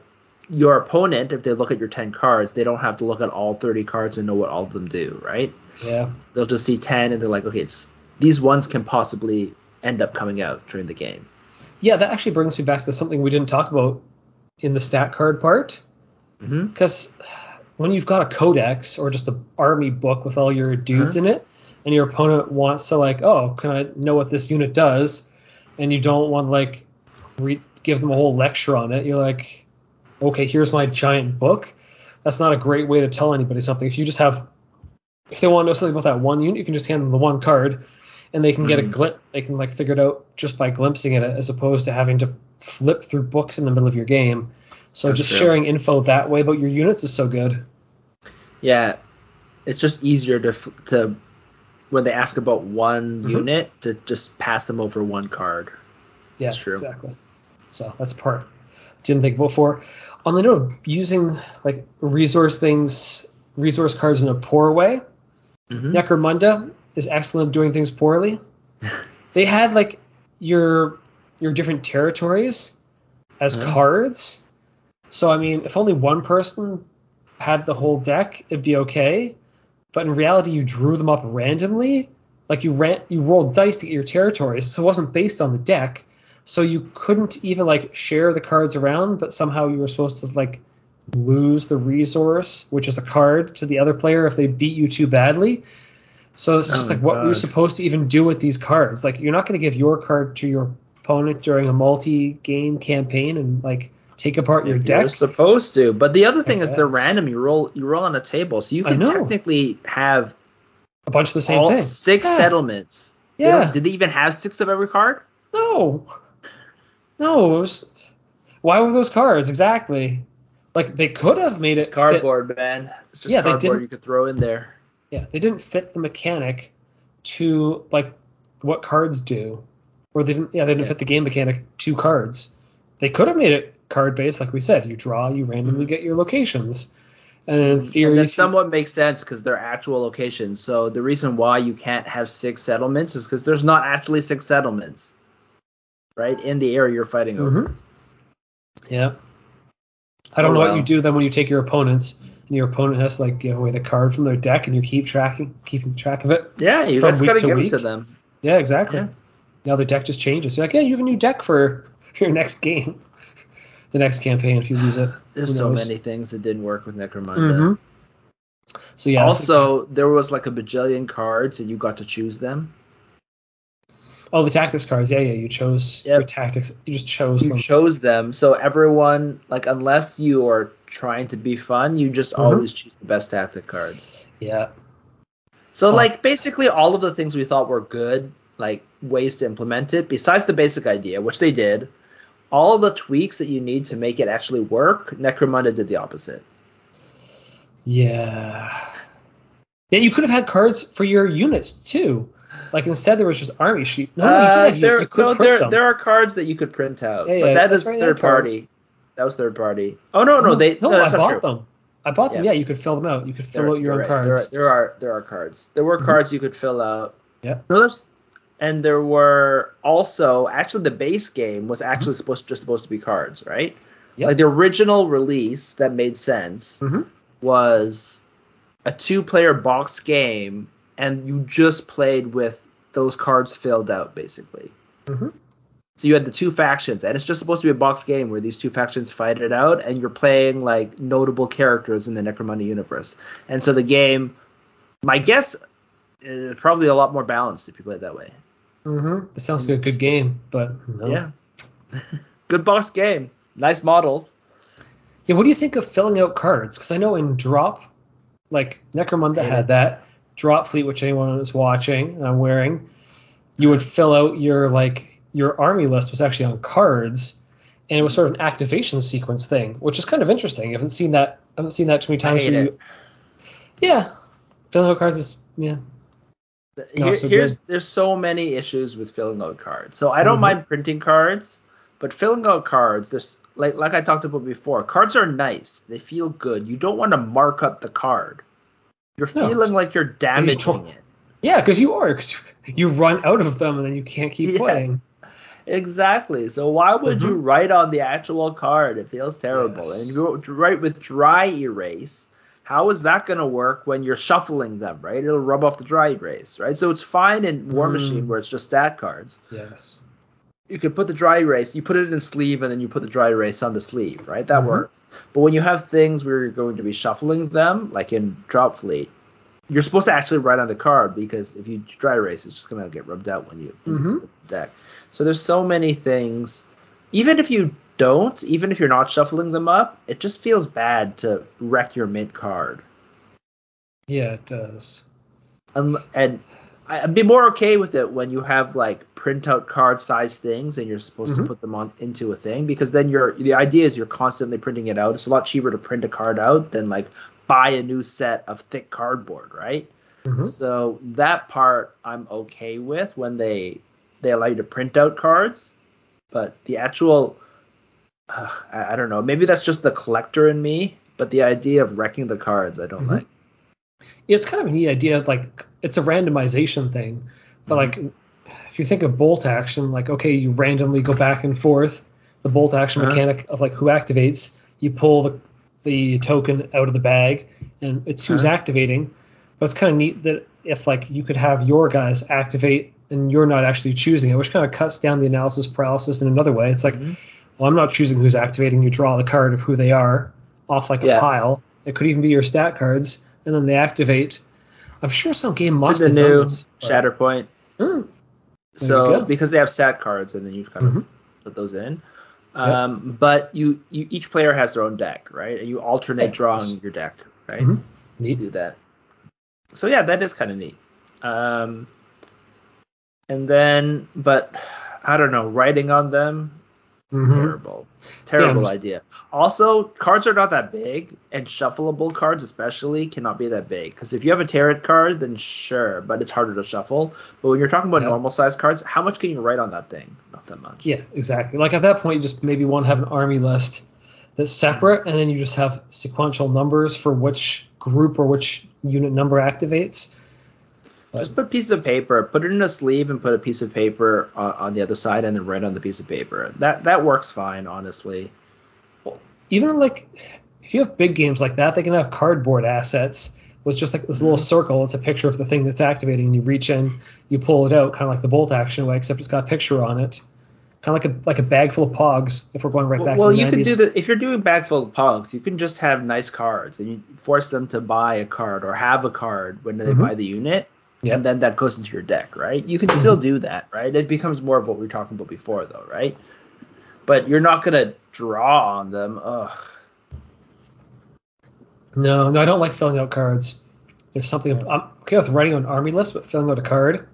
[SPEAKER 1] your opponent, if they look at your 10 cards, they don't have to look at all 30 cards and know what all of them do, right?
[SPEAKER 2] yeah.
[SPEAKER 1] They'll just see 10 and they're like, okay, it's, these ones can possibly end up coming out during the game.
[SPEAKER 2] Yeah, that actually brings me back to something we didn't talk about in the stat card part. Because when you've got a codex or just an army book with all your dudes
[SPEAKER 1] Uh-huh.
[SPEAKER 2] in it, and your opponent wants to like, oh, can I know what this unit does? And you don't want to like re- give them a whole lecture on it. You're like, okay, here's my giant book. That's not a great way to tell anybody something. If you just have, if they want to know something about that one unit, you can just hand them the one card, and they can get a
[SPEAKER 1] Mhm.
[SPEAKER 2] glint. They can like figure it out just by glimpsing at it, as opposed to having to flip through books in the middle of your game. So
[SPEAKER 1] That's
[SPEAKER 2] just
[SPEAKER 1] true.
[SPEAKER 2] sharing info that way about your units is so good.
[SPEAKER 1] Yeah, it's just easier to to when they ask about one
[SPEAKER 2] Mhm.
[SPEAKER 1] unit to just pass them over one card.
[SPEAKER 2] Yeah,
[SPEAKER 1] That's true.
[SPEAKER 2] exactly. So that's part didn't think before. On the note of using like resource things, resource cards in a poor way,
[SPEAKER 1] Mhm.
[SPEAKER 2] Necromunda is excellent at doing things poorly. they had like your your different territories as
[SPEAKER 1] Uh-huh.
[SPEAKER 2] cards. So I mean, if only one person had the whole deck, it'd be okay. But in reality, you drew them up randomly. Like you ran, you rolled dice to get your territories, so it wasn't based on the deck. So you couldn't even like share the cards around, but somehow you were supposed to like lose the resource, which is a card, to the other player if they beat you too badly. So it's just
[SPEAKER 1] Oh
[SPEAKER 2] like what were you
[SPEAKER 1] God.
[SPEAKER 2] supposed to even do with these cards? Like you're not going to give your card to your opponent during a multi-game campaign and like take apart your deck.
[SPEAKER 1] You're supposed to, but the other thing is they're random. You roll you roll on a table, so you can technically have
[SPEAKER 2] A bunch of the same
[SPEAKER 1] all
[SPEAKER 2] thing.
[SPEAKER 1] six
[SPEAKER 2] Yeah.
[SPEAKER 1] settlements.
[SPEAKER 2] Yeah.
[SPEAKER 1] Did they even have six of every card?
[SPEAKER 2] No. No. Was, why were those cards exactly? Like they could have made
[SPEAKER 1] It's
[SPEAKER 2] it fit-
[SPEAKER 1] cardboard, man. It's just
[SPEAKER 2] Yeah,
[SPEAKER 1] cardboard you could throw in there.
[SPEAKER 2] Yeah, they didn't fit the mechanic to like what cards do, or they didn't. Yeah, they didn't
[SPEAKER 1] Yeah.
[SPEAKER 2] fit the game mechanic to cards. They could have made it card based, like we said. You draw, you randomly mm-hmm. get your locations, and in theory,
[SPEAKER 1] And that somewhat makes sense because they're actual locations. So the reason why you can't have six settlements is because there's not actually six settlements, right, in the area you're fighting over.
[SPEAKER 2] Mhm. Yeah. I don't
[SPEAKER 1] Oh,
[SPEAKER 2] know what you do then when you take your opponents and your opponent has to like give away the card from their deck and you keep tracking keeping track of it.
[SPEAKER 1] Yeah, you
[SPEAKER 2] From
[SPEAKER 1] just
[SPEAKER 2] week
[SPEAKER 1] gotta
[SPEAKER 2] to
[SPEAKER 1] give it
[SPEAKER 2] week?
[SPEAKER 1] to them.
[SPEAKER 2] Yeah, exactly.
[SPEAKER 1] Yeah.
[SPEAKER 2] Now the deck just changes. You're like, yeah, you have a new deck for your next game, the next campaign if you lose it.
[SPEAKER 1] There's so many things that didn't work with Necromunda.
[SPEAKER 2] hmm So yeah.
[SPEAKER 1] also, there was like a bajillion cards and you got to choose them.
[SPEAKER 2] Oh, the tactics cards. Yeah, yeah. You chose
[SPEAKER 1] Yep.
[SPEAKER 2] your tactics. You just chose
[SPEAKER 1] You
[SPEAKER 2] them.
[SPEAKER 1] chose them, so everyone like unless you are trying to be fun, you just
[SPEAKER 2] Mhm.
[SPEAKER 1] always choose the best tactic cards.
[SPEAKER 2] yeah.
[SPEAKER 1] So
[SPEAKER 2] Oh.
[SPEAKER 1] like basically all of the things we thought were good, like ways to implement it, besides the basic idea, which they did, all of the tweaks that you need to make it actually work, Necromunda did the opposite.
[SPEAKER 2] Yeah. Yeah, you could have had cards for your units too. Like instead there was just army sheet. No, you
[SPEAKER 1] Uh,
[SPEAKER 2] did. You,
[SPEAKER 1] there,
[SPEAKER 2] you could
[SPEAKER 1] no, there, there are cards that you could print out,
[SPEAKER 2] Yeah, yeah,
[SPEAKER 1] but
[SPEAKER 2] that's right, they had
[SPEAKER 1] third
[SPEAKER 2] cards.
[SPEAKER 1] party. That was third party. Oh no, no, they
[SPEAKER 2] no,
[SPEAKER 1] no,
[SPEAKER 2] I bought
[SPEAKER 1] true.
[SPEAKER 2] them. I bought them.
[SPEAKER 1] Yeah.
[SPEAKER 2] Yeah, you could fill them out. You could fill
[SPEAKER 1] There-
[SPEAKER 2] out your own
[SPEAKER 1] right. There are-
[SPEAKER 2] cards.
[SPEAKER 1] There are, there are cards. There were
[SPEAKER 2] Mhm.
[SPEAKER 1] cards you could fill out.
[SPEAKER 2] Yeah.
[SPEAKER 1] No, there's and there were also actually the base game was actually supposed just supposed to be cards, right?
[SPEAKER 2] Yep.
[SPEAKER 1] Like the original release that made sense
[SPEAKER 2] Mhm.
[SPEAKER 1] was a two-player box game, and you just played with those cards filled out, basically.
[SPEAKER 2] Mhm.
[SPEAKER 1] So you had the two factions, and it's just supposed to be a box game where these two factions fight it out, and you're playing like notable characters in the Necromunda universe. And so the game, my guess, is probably a lot more balanced if you play it that way.
[SPEAKER 2] Mm-hmm. This sounds like a good game, but no.
[SPEAKER 1] Yeah. Good box game. Nice models.
[SPEAKER 2] Yeah, what do you think of filling out cards? Because I know in Drop, like Necromunda had
[SPEAKER 1] it.
[SPEAKER 2] that. Drop Fleet, which anyone is watching I'm wearing, you would fill out your like your army list was actually on cards, and it was sort of an activation sequence thing, which is kind of interesting. I haven't seen that. I haven't seen that too many times. you, yeah, filling out cards is yeah.
[SPEAKER 1] Here-
[SPEAKER 2] so
[SPEAKER 1] here's
[SPEAKER 2] good.
[SPEAKER 1] there's so many issues with filling out cards. So I don't
[SPEAKER 2] Mhm.
[SPEAKER 1] mind printing cards, but filling out cards, there's like like I talked about before, cards are nice. They feel good. You don't want to mark up the card. You're
[SPEAKER 2] No.
[SPEAKER 1] feeling like you're damaging
[SPEAKER 2] don't-
[SPEAKER 1] it.
[SPEAKER 2] Yeah, because you are. Cause you run out of them and then you can't keep
[SPEAKER 1] Yes.
[SPEAKER 2] playing.
[SPEAKER 1] Exactly. So why would you write on the actual card? It feels terrible.
[SPEAKER 2] Mm-hmm. Yes.
[SPEAKER 1] And you write with dry erase. How is that going to work when you're shuffling them, right? It'll rub off the dry erase, right? So it's fine in War
[SPEAKER 2] Mm.
[SPEAKER 1] Machine where it's just stat cards.
[SPEAKER 2] Yes.
[SPEAKER 1] You could put the dry erase, you put it in sleeve, and then you put the dry erase on the sleeve, right? That
[SPEAKER 2] Mhm.
[SPEAKER 1] works. But when you have things where you're going to be shuffling them, like in Drop Fleet, you're supposed to actually write on the card because if you dry erase, it's just going to get rubbed out when you, when you
[SPEAKER 2] Mhm.
[SPEAKER 1] put the deck. So there's so many things. Even if you don't, even if you're not shuffling them up, it just feels bad to wreck your mint card.
[SPEAKER 2] Yeah, it does.
[SPEAKER 1] And, and I'd be more okay with it when you have like printout card size things and you're supposed
[SPEAKER 2] Mhm.
[SPEAKER 1] to put them on into a thing because then you're the idea is you're constantly printing it out. It's a lot cheaper to print a card out than like buy a new set of thick cardboard, right?
[SPEAKER 2] Mhm.
[SPEAKER 1] So that part I'm okay with when they they allow you to print out cards, but the actual uh, I, I don't know. Maybe that's just the collector in me, but the idea of wrecking the cards I don't
[SPEAKER 2] Mhm.
[SPEAKER 1] like.
[SPEAKER 2] Yeah, it's kind of a neat idea. Like it's a randomization thing, but
[SPEAKER 1] Mm-hmm.
[SPEAKER 2] like if you think of bolt action, like okay, you randomly go back and forth. The bolt action
[SPEAKER 1] Uh-huh.
[SPEAKER 2] mechanic of like who activates, you pull the the token out of the bag, and it's who's
[SPEAKER 1] Uh-huh.
[SPEAKER 2] activating. But it's kind of neat that if like you could have your guys activate and you're not actually choosing it, which kind of cuts down the analysis paralysis in another way. It's like,
[SPEAKER 1] Mhm.
[SPEAKER 2] well, I'm not choosing who's activating. You draw the card of who they are off like a pile. It could even be your stat cards, and then they activate. I'm sure some game must
[SPEAKER 1] It's
[SPEAKER 2] have
[SPEAKER 1] the
[SPEAKER 2] done
[SPEAKER 1] new
[SPEAKER 2] this.
[SPEAKER 1] Shatterpoint.
[SPEAKER 2] Mm.
[SPEAKER 1] So because they have stat cards and then you kind
[SPEAKER 2] Mhm.
[SPEAKER 1] of put those in. Um, But you, you each player has their own deck, right? And you alternate drawing your deck, right?
[SPEAKER 2] Mhm.
[SPEAKER 1] You do that. So yeah, that is kind of neat. Um, and then, but I don't know, writing on them,
[SPEAKER 2] Mhm.
[SPEAKER 1] terrible, terrible
[SPEAKER 2] just-
[SPEAKER 1] idea. Also, cards are not that big, and shuffleable cards especially cannot be that big. Because if you have a tarot card, then sure, but it's harder to shuffle. But when you're talking about
[SPEAKER 2] Yeah.
[SPEAKER 1] normal size cards, how much can you write on that thing? Not that much.
[SPEAKER 2] Yeah, exactly. Like at that point, you just maybe want to have an army list that's separate, and then you just have sequential numbers for which group or which unit number activates.
[SPEAKER 1] Just put a piece of paper, put it in a sleeve, and put a piece of paper on, on the other side, and then write on the piece of paper. That that works fine, honestly.
[SPEAKER 2] Even like if you have big games like that, they can have cardboard assets with just like this little circle. It's a picture of the thing that's activating, and you reach in, you pull it out, kind of like the bolt action way, except it's got a picture on it, kind of like a like a bag full of pogs. If we're going right back
[SPEAKER 1] well,
[SPEAKER 2] to the
[SPEAKER 1] you
[SPEAKER 2] 90s.
[SPEAKER 1] could do that if you're doing bag full of pogs, you can just have nice cards, and you force them to buy a card or have a card when they
[SPEAKER 2] Mhm.
[SPEAKER 1] buy the unit,
[SPEAKER 2] Yep.
[SPEAKER 1] and then that goes into your deck, right? You can still mm-hmm. do that, right? It becomes more of what we were talking about before, though, right? But you're not gonna draw on them. Ugh.
[SPEAKER 2] No, no, I don't like filling out cards. There's something I'm okay with writing on an army list, but filling out a card,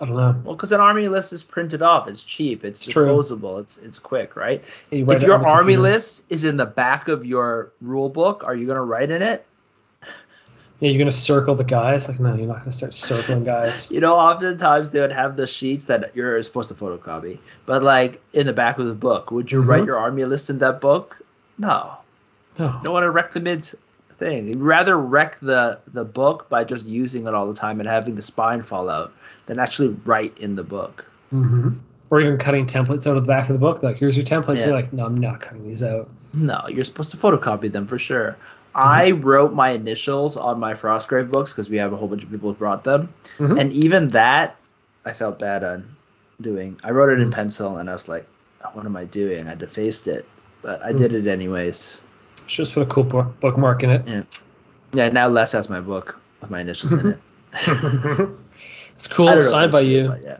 [SPEAKER 2] I don't know.
[SPEAKER 1] Well, because an army list is printed off, it's cheap, it's
[SPEAKER 2] It's true.
[SPEAKER 1] disposable, it's it's quick, right?
[SPEAKER 2] You
[SPEAKER 1] if your army
[SPEAKER 2] computer.
[SPEAKER 1] list is in the back of your rule book, are you gonna write in it?
[SPEAKER 2] Yeah, you're gonna circle the guys. Like, no, you're not gonna start circling guys.
[SPEAKER 1] You know, oftentimes they would have the sheets that you're supposed to photocopy, but like in the back of the book, would you
[SPEAKER 2] Mhm.
[SPEAKER 1] write your army list in that book? No,
[SPEAKER 2] No.
[SPEAKER 1] no one to wreck the mid thing. You'd rather wreck the the book by just using it all the time and having the spine fall out than actually write in the book.
[SPEAKER 2] hmm Or even cutting templates out of the back of the book. Like, here's your templates.
[SPEAKER 1] Yeah.
[SPEAKER 2] You're like, no, I'm not cutting these out.
[SPEAKER 1] No, you're supposed to photocopy them for sure. I wrote my initials on my Frostgrave books because we have a whole bunch of people who brought them,
[SPEAKER 2] Mhm.
[SPEAKER 1] and even that I felt bad on doing. I wrote it in
[SPEAKER 2] Mhm.
[SPEAKER 1] pencil, and I was like, "Oh, "What am I doing?" I defaced it, but I did it anyways.
[SPEAKER 2] Just put a cool book, bookmark in it.
[SPEAKER 1] Yeah, yeah. Now Les has my book with my initials in it.
[SPEAKER 2] it's cool. It's signed by you.
[SPEAKER 1] Yeah,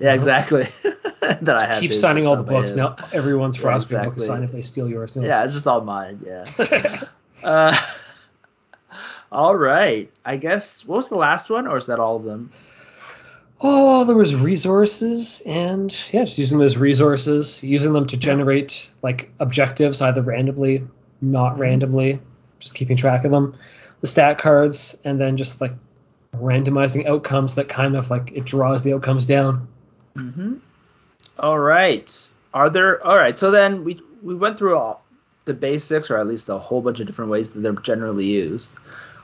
[SPEAKER 1] yeah, exactly. that I have.
[SPEAKER 2] Keep signing all the books. Now everyone's
[SPEAKER 1] Yeah,
[SPEAKER 2] Frostgrave book is signed if they steal yours. No.
[SPEAKER 1] Yeah, it's just all mine. Yeah. Uh, all right. I guess what was the last one, or is that all of them?
[SPEAKER 2] Oh, there was resources and yeah, just using those resources, using them to generate like objectives either randomly, not randomly, just keeping track of them. The stat cards and then just like randomizing outcomes that kind of like it draws the outcomes down.
[SPEAKER 1] Mm-hmm. All right. Are there? All right. So then we we went through all the basics, or at least a whole bunch of different ways that they're generally used.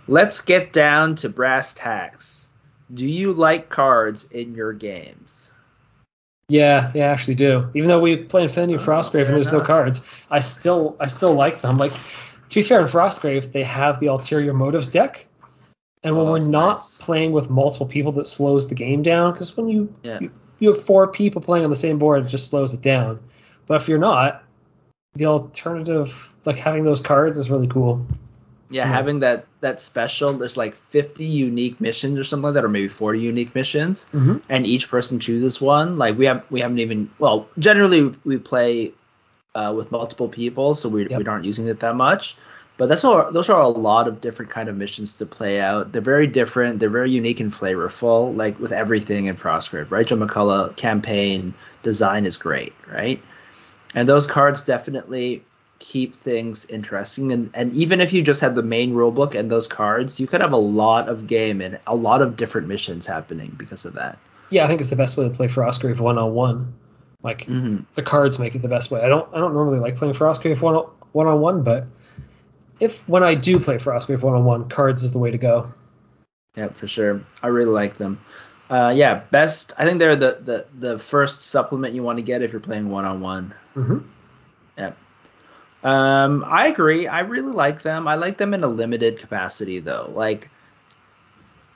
[SPEAKER 1] Let's get down to brass tacks. Do you like cards in your games?
[SPEAKER 2] Yeah, yeah, I actually do. Even though we play Infinity
[SPEAKER 1] Oh,
[SPEAKER 2] Frostgrave and there's no cards, I still I still like them. Like to be fair, in Frostgrave they have the ulterior motives deck, and when
[SPEAKER 1] Oh,
[SPEAKER 2] we're not
[SPEAKER 1] nice.
[SPEAKER 2] playing with multiple people, that slows the game down. Because when you,
[SPEAKER 1] Yeah.
[SPEAKER 2] you you have four people playing on the same board, it just slows it down. But if you're not, the alternative, like having those cards, is really cool.
[SPEAKER 1] Yeah,
[SPEAKER 2] Yeah.
[SPEAKER 1] having that that special. There's like 50 unique missions or something like that, or maybe 40 unique missions.
[SPEAKER 2] Mm-hmm.
[SPEAKER 1] and each person chooses one. Like we have we haven't even well generally we play uh, with multiple people, so we,
[SPEAKER 2] Yep.
[SPEAKER 1] we aren't using it that much. But that's all. Those are a lot of different kind of missions to play out. They're very different. They're very unique and flavorful. Like with everything in Frostgrave, right? Joe McCullough campaign design is great, right? And those cards definitely keep things interesting. And and even if you just had the main rulebook and those cards, you could have a lot of game and a lot of different missions happening because of that.
[SPEAKER 2] Yeah, I think it's the best way to play for Frostgrave one on one. Like
[SPEAKER 1] Mm-hmm.
[SPEAKER 2] the cards make it the best way. I don't I don't normally like playing Frostgrave one one on one, but if when I do play for Frostgrave one on one, cards is the way to go.
[SPEAKER 1] Yeah, for sure. I really like them. Uh, yeah, best. I think they're the, the the first supplement you want to get if you're playing one on one.
[SPEAKER 2] Mm-hmm.
[SPEAKER 1] Yeah. Um, I agree. I really like them. I like them in a limited capacity though. Like,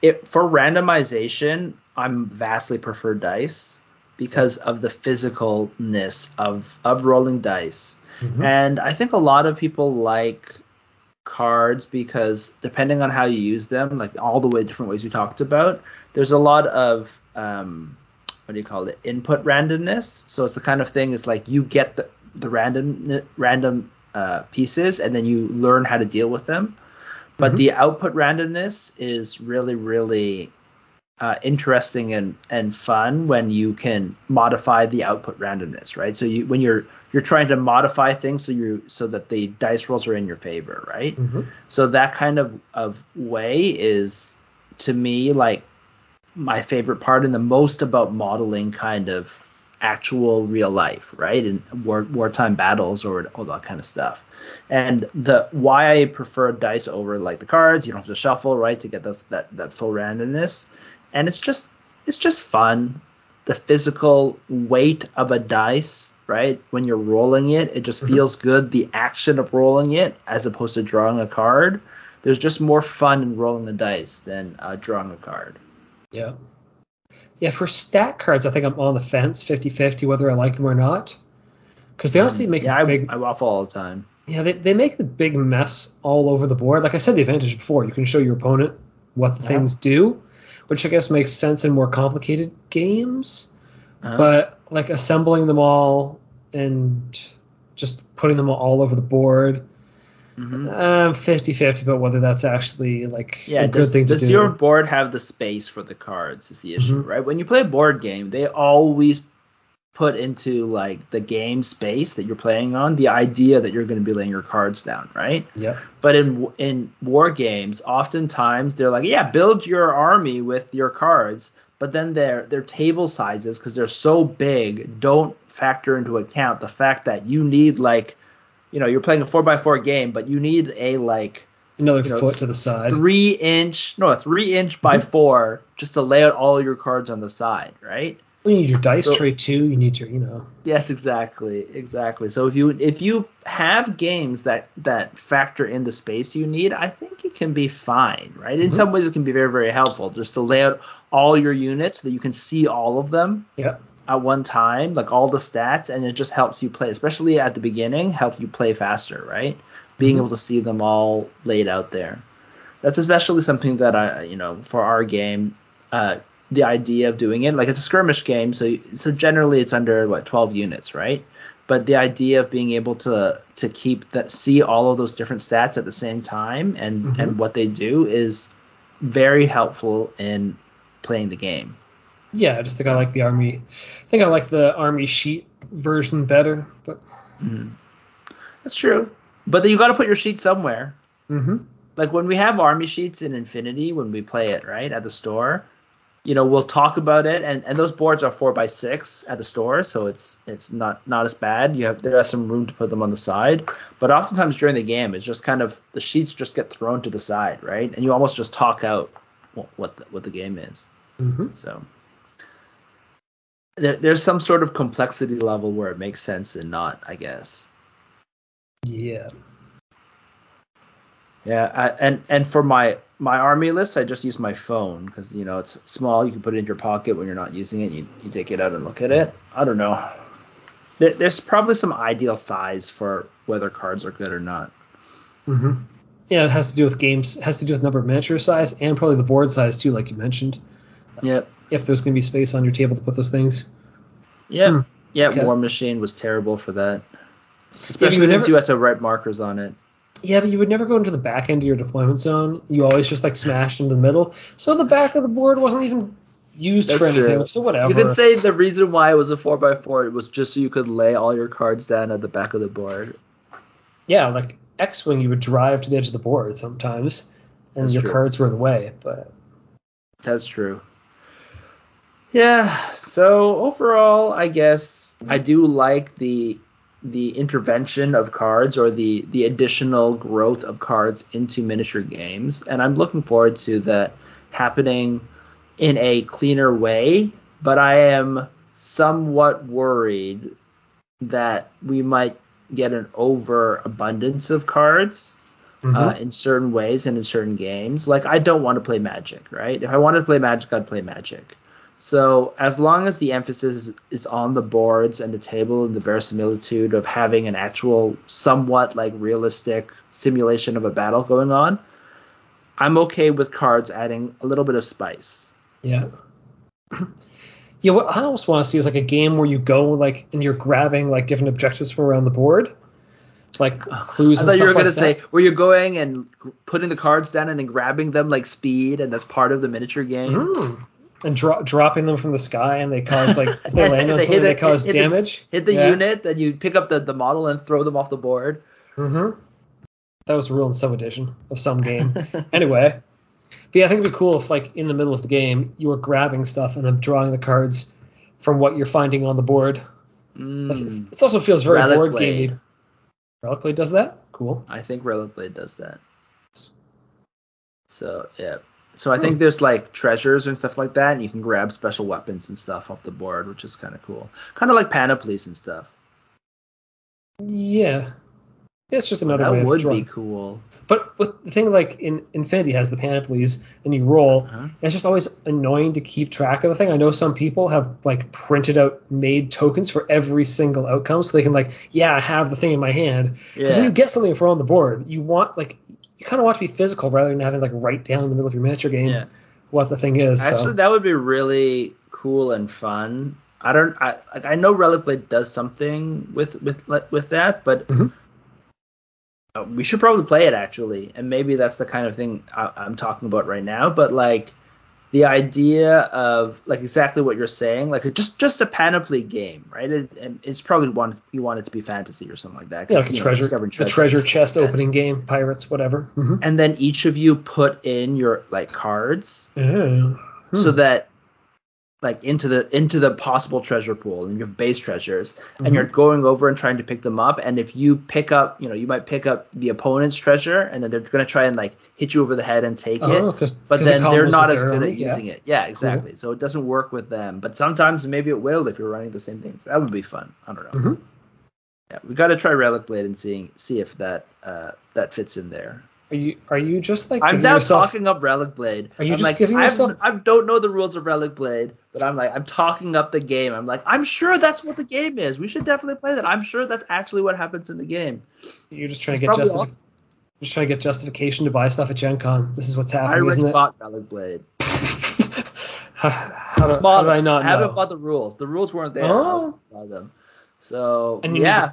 [SPEAKER 1] it for randomization, I'm vastly prefer dice because of the physicalness of of rolling dice.
[SPEAKER 2] Mhm.
[SPEAKER 1] And I think a lot of people like cards because depending on how you use them, like all the way different ways we talked about, there's a lot of um, what do you call it? Input randomness. So it's the kind of thing. It's like you get the the random random uh, pieces, and then you learn how to deal with them. But
[SPEAKER 2] Mhm.
[SPEAKER 1] the output randomness is really really uh, interesting and and fun when you can modify the output randomness, right? So you when you're you're trying to modify things so you so that the dice rolls are in your favor, right?
[SPEAKER 2] hmm
[SPEAKER 1] So that kind of of way is to me like my favorite part and the most about modeling kind of actual real life, right? And war wartime battles or all that kind of stuff. And the why I prefer dice over like the cards, you don't have to shuffle, right, to get those that that full randomness. And it's just it's just fun. The physical weight of a dice, right? When you're rolling it, it just
[SPEAKER 2] Mhm.
[SPEAKER 1] feels good. The action of rolling it, as opposed to drawing a card, there's just more fun in rolling the dice than uh, drawing a card.
[SPEAKER 2] Yeah. Yeah, for stat cards, I think I'm on the fence 50 50 whether I like them or not. Because they honestly make
[SPEAKER 1] yeah,
[SPEAKER 2] a
[SPEAKER 1] I,
[SPEAKER 2] big.
[SPEAKER 1] I waffle all the time.
[SPEAKER 2] Yeah, they, they make the big mess all over the board. Like I said, the advantage before, you can show your opponent what the
[SPEAKER 1] Yeah.
[SPEAKER 2] things do, which I guess makes sense in more complicated games.
[SPEAKER 1] Uh-huh.
[SPEAKER 2] But like assembling them all and just putting them all over the board,
[SPEAKER 1] Mhm.
[SPEAKER 2] um, 50-50 about whether that's actually like
[SPEAKER 1] Yeah,
[SPEAKER 2] a good
[SPEAKER 1] does,
[SPEAKER 2] thing to do.
[SPEAKER 1] does your board have the space for the cards? Is the issue,
[SPEAKER 2] Mhm.
[SPEAKER 1] right? When you play a board game, they always put into like the game space that you're playing on the idea that you're going to be laying your cards down, right?
[SPEAKER 2] yeah
[SPEAKER 1] But in in war games, oftentimes they're like, yeah, build your army with your cards, but then their their table sizes because they're so big don't factor into account the fact that you need like, you know, you're playing a four by four game, but you need a like
[SPEAKER 2] Another
[SPEAKER 1] you know,
[SPEAKER 2] foot to the side.
[SPEAKER 1] three inch no a three inch by
[SPEAKER 2] Mhm.
[SPEAKER 1] four just to lay out all your cards on the side, right?
[SPEAKER 2] You need your dice
[SPEAKER 1] So-
[SPEAKER 2] tray too. You need your, you know.
[SPEAKER 1] Yes, exactly, exactly. So if you if you have games that that factor in the space you need, I think it can be fine, right? In
[SPEAKER 2] Mhm.
[SPEAKER 1] some ways, it can be very very helpful just to lay out all your units so that you can see all of them
[SPEAKER 2] Yeah.
[SPEAKER 1] at one time, like all the stats, and it just helps you play, especially at the beginning, help you play faster, right? Being
[SPEAKER 2] Mhm.
[SPEAKER 1] able to see them all laid out there. That's especially something that I, you know, for our game, uh, the idea of doing it, like it's a skirmish game, so so generally it's under what 12 units, right? But the idea of being able to to keep that see all of those different stats at the same time and
[SPEAKER 2] Mhm.
[SPEAKER 1] and what they do is very helpful in playing the game.
[SPEAKER 2] Yeah, I just think I like the army. I think I like the army sheet version better. But
[SPEAKER 1] Mhm. That's true. But then you got to put your sheet somewhere.
[SPEAKER 2] hmm
[SPEAKER 1] Like when we have army sheets in Infinity, when we play it right at the store, you know, we'll talk about it, and, and those boards are four by six at the store, so it's it's not not as bad. You have there is some room to put them on the side, but oftentimes during the game, it's just kind of the sheets just get thrown to the side, right? And you almost just talk out what what the, what the game is.
[SPEAKER 2] hmm
[SPEAKER 1] So there, there's some sort of complexity level where it makes sense and not, I guess.
[SPEAKER 2] Yeah.
[SPEAKER 1] Yeah, I, and and for my my army list, I just use my phone because you know it's small. You can put it in your pocket when you're not using it. You you take it out and look at it. I don't know. There, there's probably some ideal size for whether cards are good or not.
[SPEAKER 2] hmm Yeah, it has to do with games. It has to do with number of miniature size and probably the board size too, like you mentioned.
[SPEAKER 1] Yep.
[SPEAKER 2] If there's going to be space on your table to put those things.
[SPEAKER 1] Yep.
[SPEAKER 2] Hmm.
[SPEAKER 1] Yeah.
[SPEAKER 2] Okay.
[SPEAKER 1] War Machine was terrible for that, especially
[SPEAKER 2] you
[SPEAKER 1] since
[SPEAKER 2] never-
[SPEAKER 1] you had to write markers on it.
[SPEAKER 2] Yeah, but you would never go into the back end of your deployment zone. You always just like smashed into the middle. So the back of the board wasn't even used
[SPEAKER 1] That's
[SPEAKER 2] for anything.
[SPEAKER 1] true.
[SPEAKER 2] So whatever.
[SPEAKER 1] You could say the reason why it was a four by four was just so you could lay all your cards down at the back of the board.
[SPEAKER 2] yeah, like X-wing, you would drive to the edge of the board sometimes, and
[SPEAKER 1] That's
[SPEAKER 2] your
[SPEAKER 1] true.
[SPEAKER 2] cards were in the way. But
[SPEAKER 1] That's true. Yeah, so overall, I guess I do like the the intervention of cards or the the additional growth of cards into miniature games, and I'm looking forward to that happening in a cleaner way. But I am somewhat worried that we might get an overabundance of cards
[SPEAKER 2] Mhm.
[SPEAKER 1] uh, in certain ways and in certain games. Like I don't want to play Magic, right? If I wanted to play Magic, I'd play Magic. So as long as the emphasis is, on the boards and the table and the verisimilitude of having an actual, somewhat like realistic simulation of a battle going on, I'm okay with cards adding a little bit of spice.
[SPEAKER 2] yeah, Yeah, what I almost want to see is like a game where you go like and you're grabbing like different objectives from around the board, like clues.
[SPEAKER 1] I thought you were gonna
[SPEAKER 2] like
[SPEAKER 1] say where you're going and putting the cards down and then grabbing them like speed, and that's part of the miniature game.
[SPEAKER 2] Mm. And dro- dropping them from the sky and they cause like they land on something they cause
[SPEAKER 1] hit the-
[SPEAKER 2] damage.
[SPEAKER 1] Hit the
[SPEAKER 2] Yeah.
[SPEAKER 1] unit, then you pick up the, the model and throw them off the board.
[SPEAKER 2] Mm-hmm. That was the rule in some edition of some game. anyway, but yeah, I think it'd be cool if like in the middle of the game you were grabbing stuff and then drawing the cards from what you're finding on the board.
[SPEAKER 1] Mm,
[SPEAKER 2] It also feels very
[SPEAKER 1] Relic
[SPEAKER 2] board gamey. Relic Blade does that. Cool.
[SPEAKER 1] I think Relic Blade does that. So yeah. So I
[SPEAKER 2] Hmm.
[SPEAKER 1] think there's like treasures and stuff like that, and you can grab special weapons and stuff off the board, which is kind of cool. Kind of like panoplies and stuff.
[SPEAKER 2] Yeah. Yeah, It's just another way
[SPEAKER 1] that
[SPEAKER 2] of
[SPEAKER 1] would
[SPEAKER 2] drawing.
[SPEAKER 1] be cool.
[SPEAKER 2] But but the thing like in Infinity has the panoplies and you roll.
[SPEAKER 1] Uh-huh.
[SPEAKER 2] and It's just always annoying to keep track of the thing. I know some people have like printed out made tokens for every single outcome, so they can like, yeah, I have the thing in my hand. Because
[SPEAKER 1] Yeah.
[SPEAKER 2] when you get something from on the board, you want like you kind of want to be physical rather than having like write down in the middle of your miniature game
[SPEAKER 1] Yeah.
[SPEAKER 2] what the thing is. so.
[SPEAKER 1] Actually, that would be really cool and fun. I don't. I. I know Relic Blade does something with with with that, but
[SPEAKER 2] Mhm.
[SPEAKER 1] uh, we should probably play it actually, and maybe that's the kind of thing I, I'm talking about right now. But like the idea of like exactly what you're saying, like just just a panoply game, right? It, and it's probably one you want it to be fantasy or something like that.
[SPEAKER 2] yeah, like a
[SPEAKER 1] you know,
[SPEAKER 2] treasure, the treasure chest
[SPEAKER 1] that.
[SPEAKER 2] opening game, pirates, whatever. Mm-hmm.
[SPEAKER 1] And then each of you put in your like cards
[SPEAKER 2] Hmm.
[SPEAKER 1] so that like into the into the possible treasure pool and you have base treasures
[SPEAKER 2] Mhm.
[SPEAKER 1] and you're going over and trying to pick them up and if you pick up you know you might pick up the opponent's treasure and then they're going to try and like hit you over the head and take
[SPEAKER 2] oh,
[SPEAKER 1] it
[SPEAKER 2] 'cause-
[SPEAKER 1] but
[SPEAKER 2] 'cause
[SPEAKER 1] then they're not as good at
[SPEAKER 2] yeah.
[SPEAKER 1] using it. Yeah exactly. So it doesn't work with them but sometimes maybe it will if you're running the same things. That would be fun. I don't know.
[SPEAKER 2] Mhm.
[SPEAKER 1] yeah we got to try relic blade and seeing see if that uh that fits in there
[SPEAKER 2] Are you are you just like
[SPEAKER 1] I'm now
[SPEAKER 2] yourself,
[SPEAKER 1] talking up Relic Blade.
[SPEAKER 2] Are you
[SPEAKER 1] I'm
[SPEAKER 2] just
[SPEAKER 1] like,
[SPEAKER 2] giving yourself-
[SPEAKER 1] I don't know the rules of Relic Blade, but I'm like, I'm talking up the game. I'm like, I'm sure that's what the game is. We should definitely play that. I'm sure that's actually what happens in the game.
[SPEAKER 2] You're just trying
[SPEAKER 1] It's
[SPEAKER 2] to get justification.
[SPEAKER 1] awesome.
[SPEAKER 2] Just trying to get justification to buy stuff at Gen Con. This is what's
[SPEAKER 1] I
[SPEAKER 2] happening,
[SPEAKER 1] already
[SPEAKER 2] isn't it?
[SPEAKER 1] bought Relic Blade.
[SPEAKER 2] how, how, do, how did I
[SPEAKER 1] it.
[SPEAKER 2] not
[SPEAKER 1] haven't
[SPEAKER 2] know?
[SPEAKER 1] bought the rules. The rules weren't there. I
[SPEAKER 2] Oh.
[SPEAKER 1] buy them. So yeah,
[SPEAKER 2] need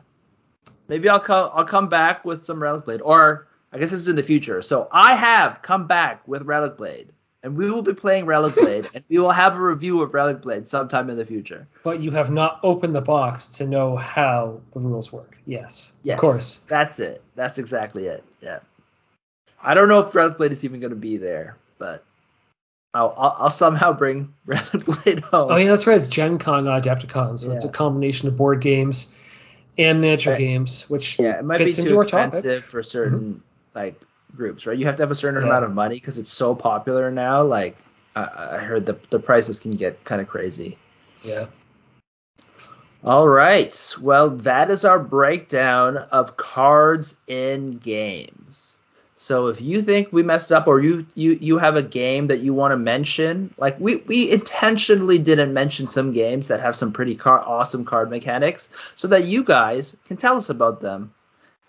[SPEAKER 1] maybe I'll come. I'll come back with some Relic Blade, or I guess this is in the future. So I have come back with Relic Blade, and we will be playing Relic Blade, and we will have a review of Relic Blade sometime in the future.
[SPEAKER 2] But you have not opened the box to know how the rules work. Yes,
[SPEAKER 1] Yes,
[SPEAKER 2] of course.
[SPEAKER 1] That's it. That's exactly it. Yeah. I don't know if Relic Blade is even going to be there, but I'll, I'll, I'll somehow bring Relic Blade home.
[SPEAKER 2] Oh yeah, that's right. It's Gen Con, not Adepticon, so it's a combination of board games and miniature
[SPEAKER 1] Right.
[SPEAKER 2] games, which
[SPEAKER 1] Yeah, it might be too
[SPEAKER 2] our topic.
[SPEAKER 1] expensive for certain mm-hmm. Like groups, right? You have to have a certain
[SPEAKER 2] Yeah.
[SPEAKER 1] amount of money because it's so popular now. Like I, I heard the the prices can get kind of crazy.
[SPEAKER 2] Yeah.
[SPEAKER 1] All right. Well, that is our breakdown of cards in games. So if you think we messed up or you you you have a game that you want to mention, like we we intentionally didn't mention some games that have some pretty car- awesome card mechanics so that you guys can tell us about them.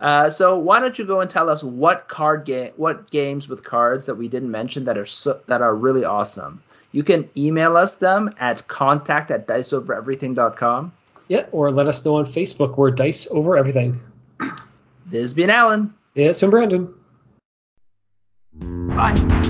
[SPEAKER 1] Uh, so why don't you go and tell us what card game what games with cards that we didn't mention that are so, that are really awesome. You can email us them at contact at diceovereverything.com.
[SPEAKER 2] Yeah, or let us know on Facebook. We're Dice Over Everything.
[SPEAKER 1] This has been Alan.
[SPEAKER 2] It's been Brandon.
[SPEAKER 1] Bye.